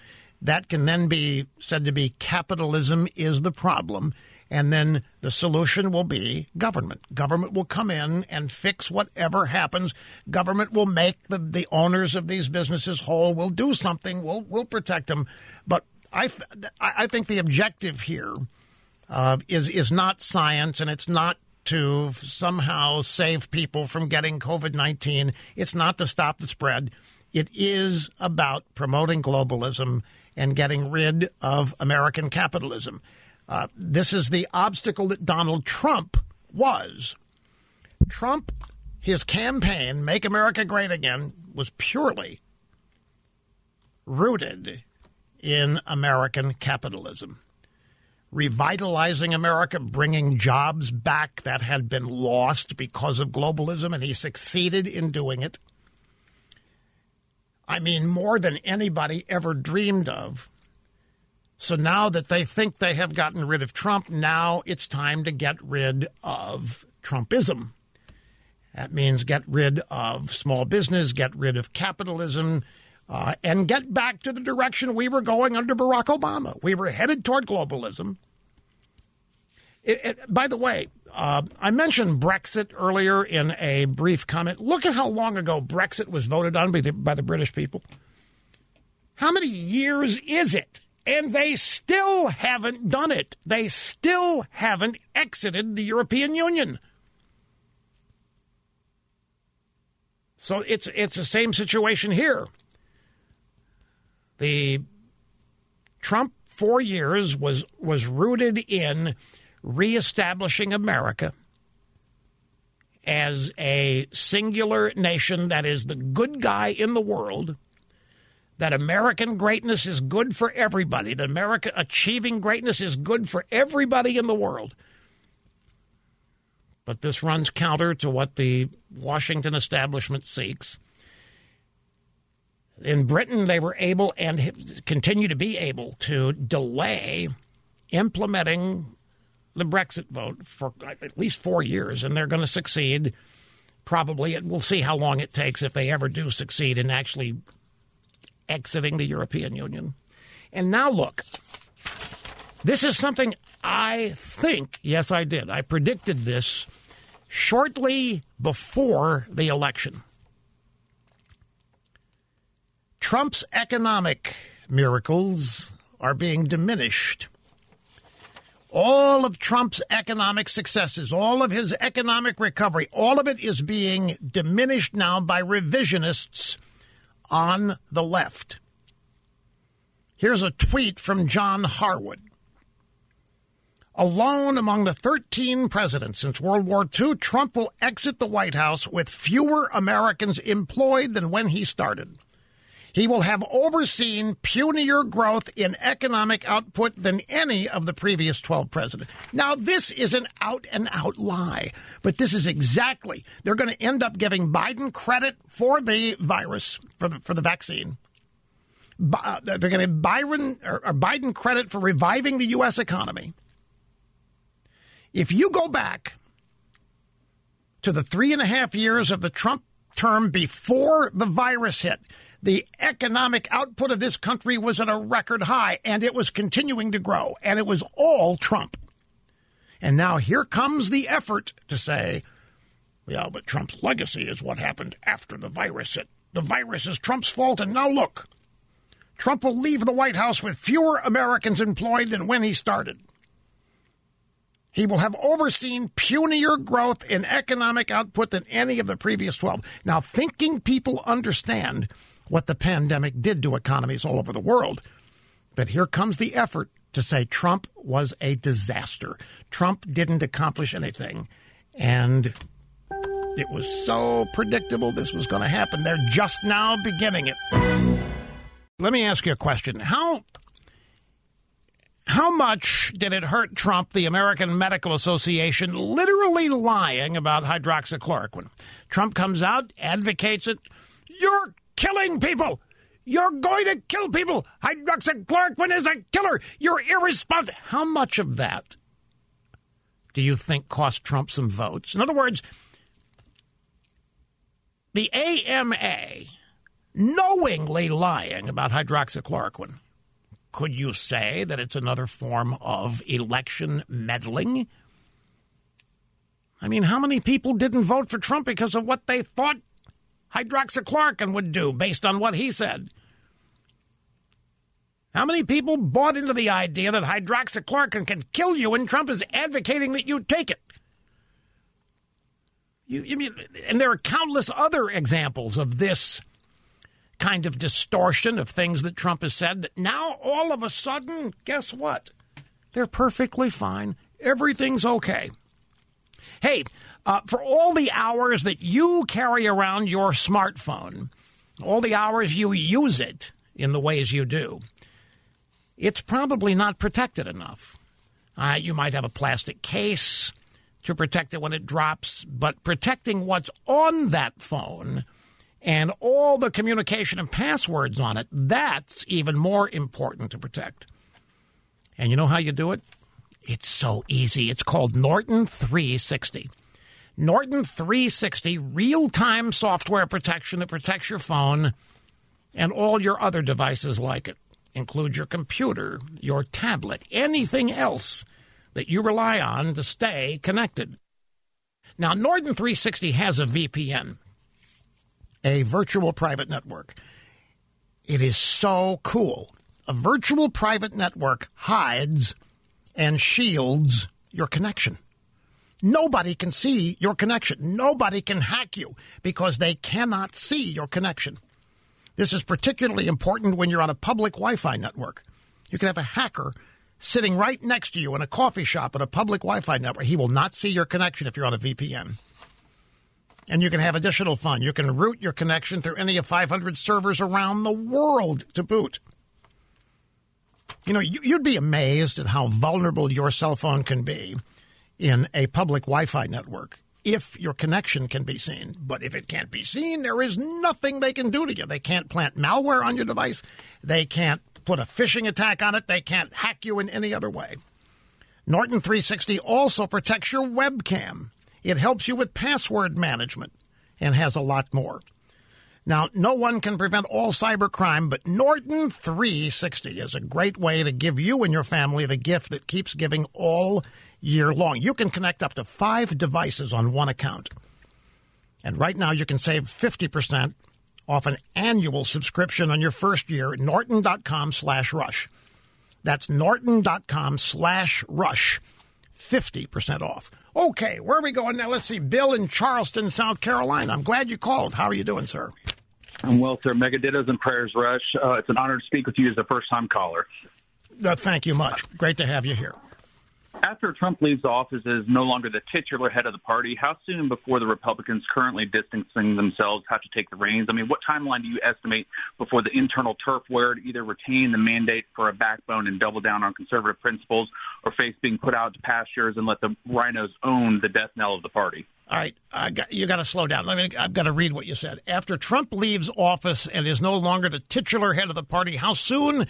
That can then be said to be capitalism is the problem. And then the solution will be government. Government will come in and fix whatever happens. Government will make the, the owners of these businesses whole. We'll do something. We'll, we'll protect them. But I, th- I think the objective here uh, is is not science, and it's not to somehow save people from getting COVID nineteen. It's not to stop the spread. It is about promoting globalism and getting rid of American capitalism. Uh, this is the obstacle that Donald Trump was. Trump, his campaign, Make America Great Again, was purely rooted in American capitalism. Revitalizing America, bringing jobs back that had been lost because of globalism, and he succeeded in doing it. I mean, more than anybody ever dreamed of. So now that they think they have gotten rid of Trump, now it's time to get rid of Trumpism. That means get rid of small business, get rid of capitalism, uh, and get back to the direction we were going under Barack Obama. We were headed toward globalism. It, it, by the way, uh, I mentioned Brexit earlier in a brief comment. Look at how long ago Brexit was voted on by the, by the British people. How many years is it? And they still haven't done it. They still haven't exited the European Union. So it's it's the same situation here. The Trump 4 years was was rooted in reestablishing America as a singular nation that is the good guy in the world that American greatness is good for everybody, that America achieving greatness is good for everybody in the world. But this runs counter to what the Washington establishment seeks. In Britain, they were able and continue to be able to delay implementing the Brexit vote for at least four years, and they're going to succeed. Probably, we'll see how long it takes if they ever do succeed in actually exiting the European Union. And now look, this is something I think, yes, I did. I predicted this shortly before the election. Trump's economic miracles are being diminished. All of Trump's economic successes, all of his economic recovery, all of it is being diminished now by revisionists on the left. Here's a tweet from John Harwood. Alone among the 13 presidents since World War II, Trump will exit the White House with fewer Americans employed than when he started. He will have overseen punier growth in economic output than any of the previous 12 presidents. Now, this is an out and out lie, but this is exactly, they're going to end up giving Biden credit for the virus, for the, for the vaccine. Uh, they're going to give or Biden credit for reviving the U.S. economy. If you go back to the three and a half years of the Trump term before the virus hit, the economic output of this country was at a record high and it was continuing to grow, and it was all Trump. And now here comes the effort to say, yeah, but Trump's legacy is what happened after the virus hit. The virus is Trump's fault, and now look. Trump will leave the White House with fewer Americans employed than when he started. He will have overseen punier growth in economic output than any of the previous 12. Now, thinking people understand what the pandemic did to economies all over the world. But here comes the effort to say Trump was a disaster. Trump didn't accomplish anything. And it was so predictable this was going to happen. They're just now beginning it. Let me ask you a question. How how much did it hurt Trump, the American Medical Association, literally lying about hydroxychloroquine? Trump comes out, advocates it. You're killing people. You're going to kill people. Hydroxychloroquine is a killer. You're irresponsible. How much of that do you think cost Trump some votes? In other words, the AMA knowingly lying about hydroxychloroquine. Could you say that it's another form of election meddling? I mean, how many people didn't vote for Trump because of what they thought hydroxychloroquine would do based on what he said. How many people bought into the idea that hydroxychloroquine can kill you and Trump is advocating that you take it? You, you mean, and there are countless other examples of this kind of distortion of things that Trump has said that now all of a sudden, guess what? They're perfectly fine. Everything's okay. Hey, uh, for all the hours that you carry around your smartphone, all the hours you use it in the ways you do, it's probably not protected enough. Uh, you might have a plastic case to protect it when it drops, but protecting what's on that phone and all the communication and passwords on it, that's even more important to protect. And you know how you do it? It's so easy. It's called Norton 360. Norton 360 real time software protection that protects your phone and all your other devices like it. Include your computer, your tablet, anything else that you rely on to stay connected. Now, Norton 360 has a VPN, a virtual private network. It is so cool. A virtual private network hides and shields your connection. Nobody can see your connection. Nobody can hack you because they cannot see your connection. This is particularly important when you're on a public Wi Fi network. You can have a hacker sitting right next to you in a coffee shop at a public Wi Fi network. He will not see your connection if you're on a VPN. And you can have additional fun. You can route your connection through any of 500 servers around the world to boot. You know, you'd be amazed at how vulnerable your cell phone can be in a public Wi Fi network if your connection can be seen. But if it can't be seen, there is nothing they can do to you. They can't plant malware on your device. They can't put a phishing attack on it. They can't hack you in any other way. Norton 360 also protects your webcam. It helps you with password management and has a lot more. Now, no one can prevent all cybercrime, but Norton 360 is a great way to give you and your family the gift that keeps giving all year long. You can connect up to five devices on one account. And right now, you can save 50% off an annual subscription on your first year at norton.com slash rush. That's norton.com slash rush. 50% off. Okay, where are we going now? Let's see. Bill in Charleston, South Carolina. I'm glad you called. How are you doing, sir? I'm well, sir. Mega dittos and prayers, Rush. Uh, it's an honor to speak with you as a first time caller. Uh, thank you much. Great to have you here after Trump leaves office as no longer the titular head of the party, how soon before the Republicans currently distancing themselves have to take the reins? I mean, what timeline do you estimate before the internal turf war to either retain the mandate for a backbone and double down on conservative principles or face being put out to pastures and let the RINOs own the death knell of the party? All right, got, you got to slow down. Let me. I've got to read what you said. After Trump leaves office and is no longer the titular head of the party, how soon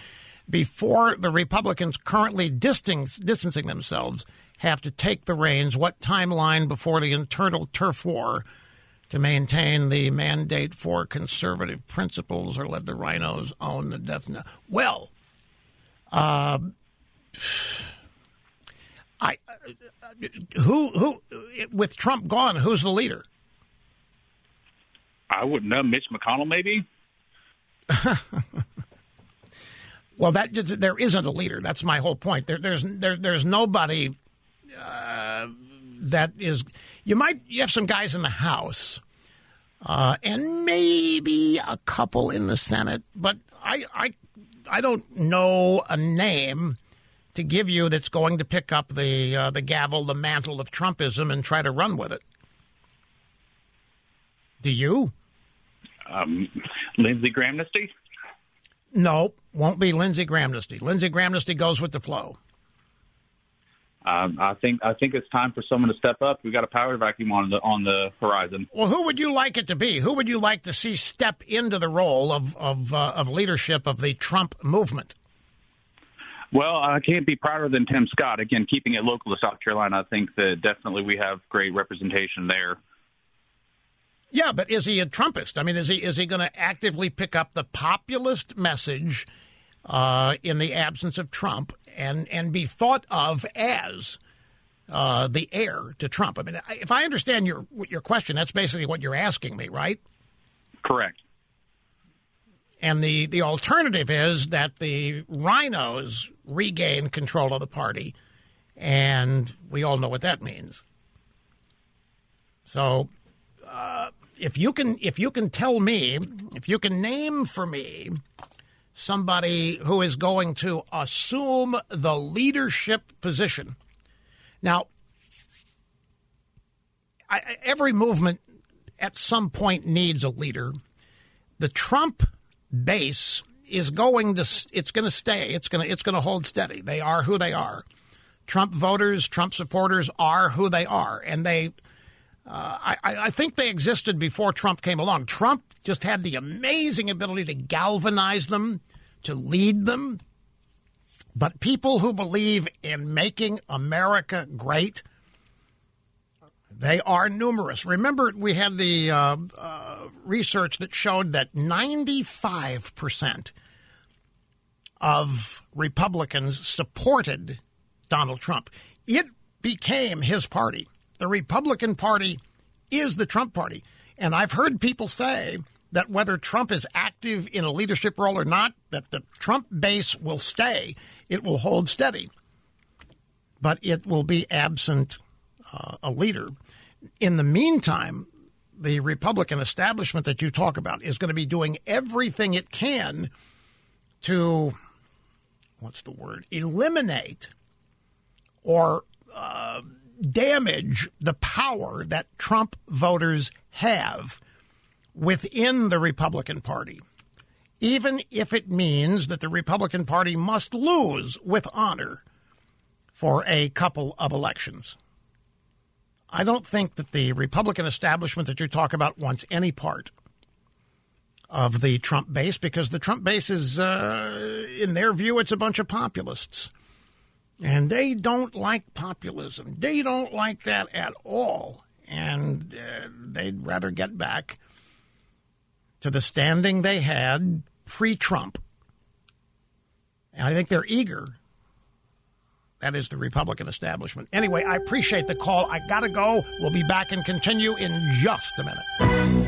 before the Republicans currently distancing themselves have to take the reins? What timeline before the internal turf war to maintain the mandate for conservative principles or let the RINOs own the death knell? Well, uh, I who who with Trump gone, who's the leader? I wouldn't know. Mitch McConnell, maybe. [LAUGHS] Well, that there isn't a leader. That's my whole point. There, there's there, there's nobody uh, that is. You might you have some guys in the House, uh, and maybe a couple in the Senate, but I I I don't know a name to give you that's going to pick up the uh, the gavel, the mantle of Trumpism, and try to run with it. Do you? Um, Lindsey Graham no, won't be Lindsey Grahamnesty. Lindsey Grahamnesty goes with the flow. Um, I think I think it's time for someone to step up. We've got a power vacuum on the on the horizon. Well, who would you like it to be? Who would you like to see step into the role of of, uh, of leadership of the Trump movement? Well, I can't be prouder than Tim Scott. Again, keeping it local to South Carolina, I think that definitely we have great representation there. Yeah, but is he a Trumpist? I mean, is he is he going to actively pick up the populist message uh, in the absence of Trump and and be thought of as uh, the heir to Trump? I mean, if I understand your your question, that's basically what you're asking me, right? Correct. And the, the alternative is that the RINOs regain control of the party, and we all know what that means. So, uh, if you can if you can tell me if you can name for me somebody who is going to assume the leadership position. Now I, every movement at some point needs a leader. The trump base is going to it's going to stay. It's going to it's going to hold steady. They are who they are. Trump voters trump supporters are who they are and they Uh, I, I think they existed before Trump came along. Trump just had the amazing ability to galvanize them, to lead them. But people who believe in making America great, they are numerous. Remember, we had the uh, uh, research that showed that 95% of Republicans supported Donald Trump. It became his party. The Republican Party is the Trump Party. And I've heard people say that whether Trump is active in a leadership role or not, that the Trump base will stay. It will hold steady. But it will be absent uh, a leader. In the meantime, the Republican establishment that you talk about is going to be doing everything it can to, what's the word, eliminate or uh, damage the power that Trump voters have within the Republican Party, even if it means that the Republican Party must lose with honor for a couple of elections. I don't think that the Republican establishment that you talk about wants any part of the Trump base because the Trump base is, uh, in their view, it's a bunch of populists. And they don't like populism. They don't like that at all. And uh, they'd rather get back to the standing they had pre Trump. And I think they're eager. That is the Republican establishment. Anyway, I appreciate the call. I got to go. We'll be back and continue in just a minute.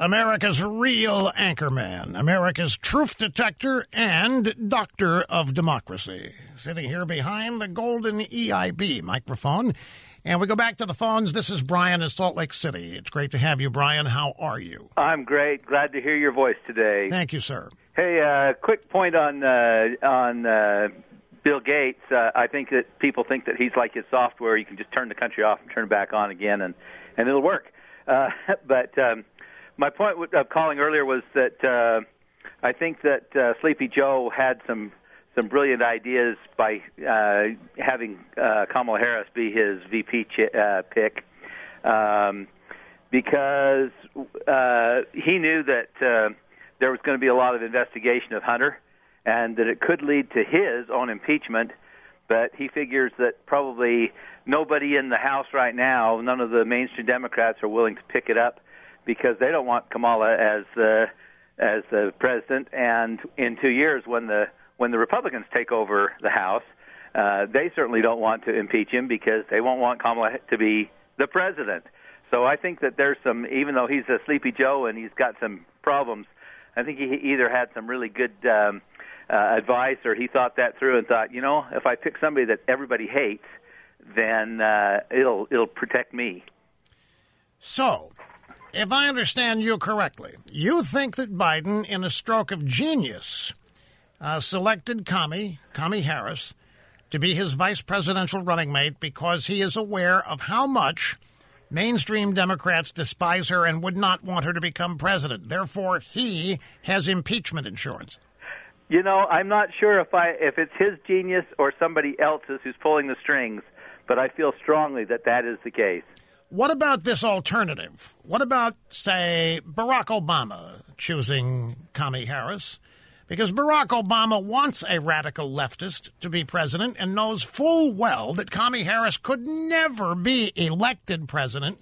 America's real anchorman, America's truth detector, and doctor of democracy. Sitting here behind the golden EIB microphone. And we go back to the phones. This is Brian in Salt Lake City. It's great to have you, Brian. How are you? I'm great. Glad to hear your voice today. Thank you, sir. Hey, uh, quick point on uh, on uh, Bill Gates. Uh, I think that people think that he's like his software. You can just turn the country off and turn it back on again, and and it'll work. Uh, [LAUGHS] but um, my point of calling earlier was that uh, I think that uh, Sleepy Joe had some some brilliant ideas by uh, having uh, Kamala Harris be his VP ch- uh, pick, um, because uh, he knew that uh, there was going to be a lot of investigation of Hunter, and that it could lead to his own impeachment. But he figures that probably nobody in the House right now, none of the mainstream Democrats, are willing to pick it up because they don't want Kamala as the as the president. And in two years, when the when the Republicans take over the House, uh, they certainly don't want to impeach him because they won't want Kamala to be the president. So I think that there's some, even though he's a sleepy Joe and he's got some problems, I think he either had some really good um, uh, advice or he thought that through and thought, you know, if I pick somebody that everybody hates, then uh, it'll it'll protect me. So, if I understand you correctly, you think that Biden, in a stroke of genius, uh, selected Kami, Kami Harris, to be his vice presidential running mate because he is aware of how much mainstream Democrats despise her and would not want her to become president. Therefore, he has impeachment insurance. You know, I'm not sure if I if it's his genius or somebody else's who's pulling the strings, but I feel strongly that that is the case. What about this alternative? What about, say, Barack Obama choosing Kami Harris? Because Barack Obama wants a radical leftist to be president and knows full well that Kami Harris could never be elected president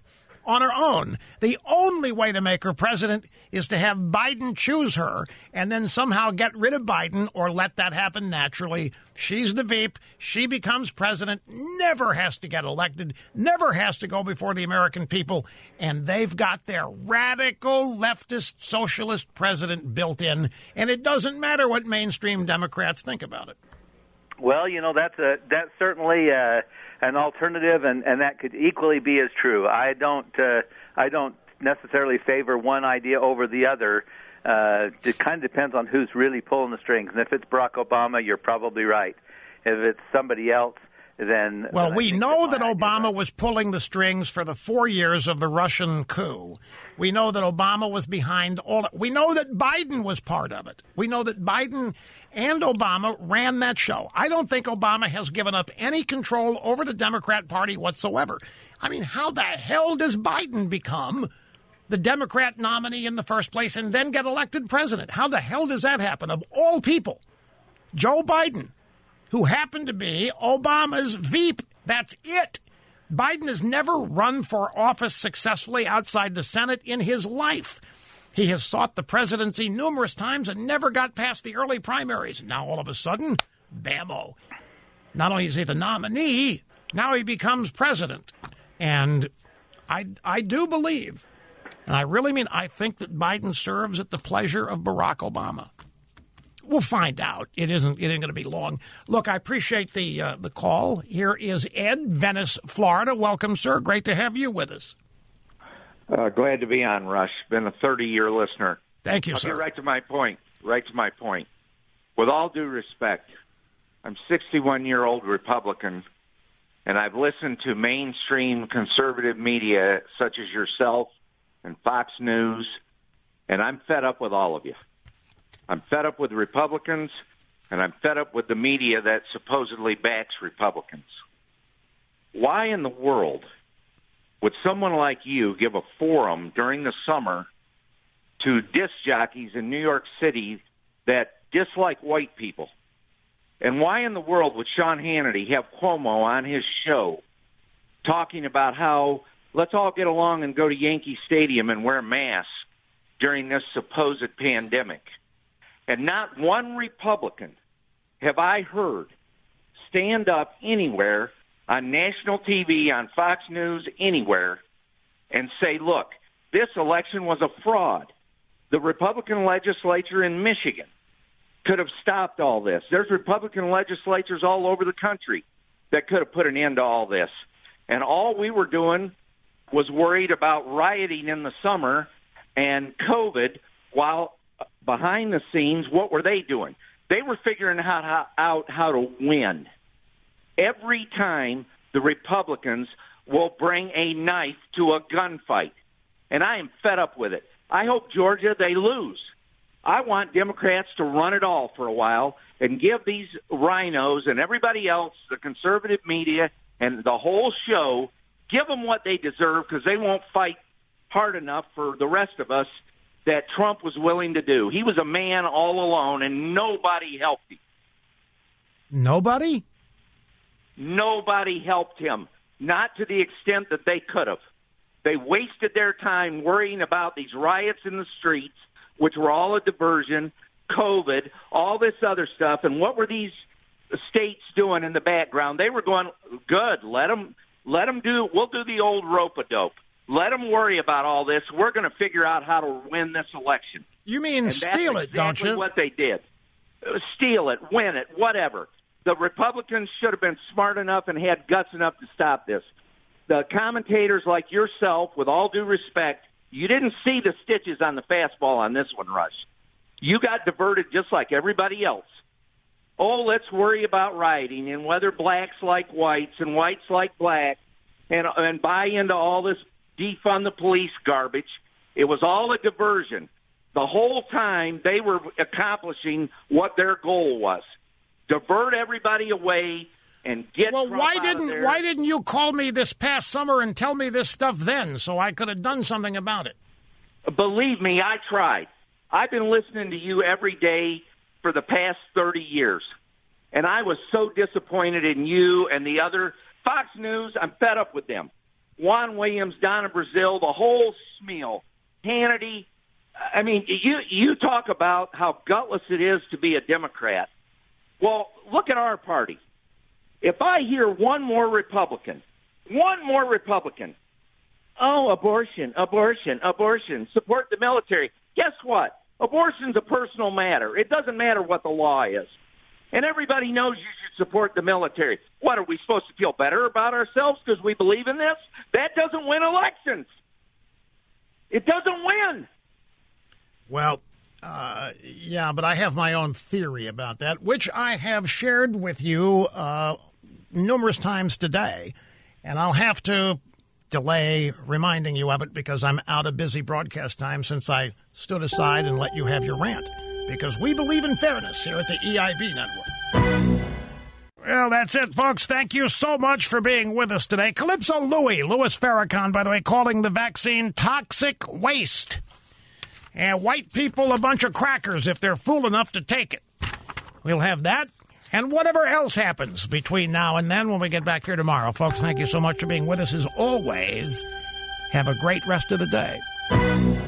on her own. The only way to make her president is to have Biden choose her and then somehow get rid of Biden or let that happen naturally. She's the Veep. She becomes president, never has to get elected, never has to go before the American people. And they've got their radical leftist socialist president built in. And it doesn't matter what mainstream Democrats think about it. Well, you know, that's a, that's certainly, uh, an alternative, and, and that could equally be as true. I don't uh, I don't necessarily favor one idea over the other. Uh, it kind of depends on who's really pulling the strings. And if it's Barack Obama, you're probably right. If it's somebody else, then well, then we know that Obama was pulling the strings for the four years of the Russian coup. We know that Obama was behind all. We know that Biden was part of it. We know that Biden and Obama ran that show. I don't think Obama has given up any control over the Democrat Party whatsoever. I mean, how the hell does Biden become the Democrat nominee in the first place and then get elected president? How the hell does that happen? Of all people, Joe Biden, who happened to be Obama's Veep. That's it. Biden has never run for office successfully outside the Senate in his life. He has sought the presidency numerous times and never got past the early primaries. Now, all of a sudden, bammo. Not only is he the nominee, now he becomes president. And I, I do believe, and I really mean, I think that Biden serves at the pleasure of Barack Obama. We'll find out. It isn't. It isn't going to be long. Look, I appreciate the uh, the call. Here is Ed, Venice, Florida. Welcome, sir. Great to have you with us. Uh, glad to be on, Rush. Been a 30 year listener. Thank you, I'll sir. Get right to my point. Right to my point. With all due respect, I'm 61 year old Republican, and I've listened to mainstream conservative media such as yourself and Fox News, and I'm fed up with all of you. I'm fed up with Republicans, and I'm fed up with the media that supposedly backs Republicans. Why in the world would someone like you give a forum during the summer to disc jockeys in New York City that dislike white people? And why in the world would Sean Hannity have Cuomo on his show talking about how let's all get along and go to Yankee Stadium and wear masks during this supposed pandemic? And not one Republican have I heard stand up anywhere on national TV, on Fox News, anywhere, and say, look, this election was a fraud. The Republican legislature in Michigan could have stopped all this. There's Republican legislatures all over the country that could have put an end to all this. And all we were doing was worried about rioting in the summer and COVID while behind the scenes, what were they doing? They were figuring out how, out how to win. Every time the Republicans will bring a knife to a gunfight. And I am fed up with it. I hope Georgia they lose. I want Democrats to run it all for a while and give these RINOs and everybody else, the conservative media and the whole show, give them what they deserve because they won't fight hard enough for the rest of us that Trump was willing to do. He was a man all alone, and nobody helped him. Nobody? Nobody helped him, not to the extent that they could have. They wasted their time worrying about these riots in the streets, which were all a diversion, COVID, all this other stuff. And what were these states doing in the background? They were going, good, let them, let them do, we'll do the old rope a dope. Let them worry about all this. We're going to figure out how to win this election. You mean and steal it, don't you? What they did, uh, steal it, win it, whatever. The Republicans should have been smart enough and had guts enough to stop this. The commentators like yourself, with all due respect, you didn't see the stitches on the fastball on this one, Rush. You got diverted just like everybody else. Oh, let's worry about rioting and whether blacks like whites and whites like black and and buy into all this defund the police garbage. It was all a diversion. The whole time they were accomplishing what their goal was. Divert everybody away and get Well, Trump why didn't why didn't you call me this past summer and tell me this stuff then so I could have done something about it? Believe me, I tried. I've been listening to you every day for the past 30 years. And I was so disappointed in you and the other Fox News. I'm fed up with them. Juan Williams, Donna Brazile, the whole smeal. Hannity. I mean, you you talk about how gutless it is to be a Democrat. Well, look at our party. If I hear one more Republican, one more Republican, oh, abortion, abortion, abortion, support the military. Guess what? Abortion's a personal matter. It doesn't matter what the law is. And everybody knows you should support the military. What, are we supposed to feel better about ourselves because we believe in this? That doesn't win elections. It doesn't win. Well, uh, yeah, but I have my own theory about that, which I have shared with you uh, numerous times today, and I'll have to delay reminding you of it because I'm out of busy broadcast time since I stood aside and let you have your rant. Because we believe in fairness here at the EIB Network. Well, that's it, folks. Thank you so much for being with us today. Calypso Louis, Louis Farrakhan, by the way, calling the vaccine toxic waste. And white people a bunch of crackers if they're fool enough to take it. We'll have that and whatever else happens between now and then when we get back here tomorrow. Folks, thank you so much for being with us as always. Have a great rest of the day.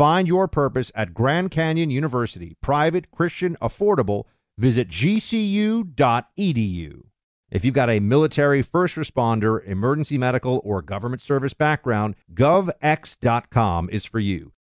Find your purpose at Grand Canyon University, private, Christian, affordable. Visit gcu.edu. If you've got a military, first responder, emergency medical, or government service background, govx.com is for you.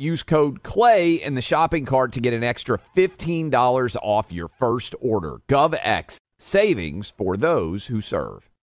Use code CLAY in the shopping cart to get an extra $15 off your first order. GovX, savings for those who serve.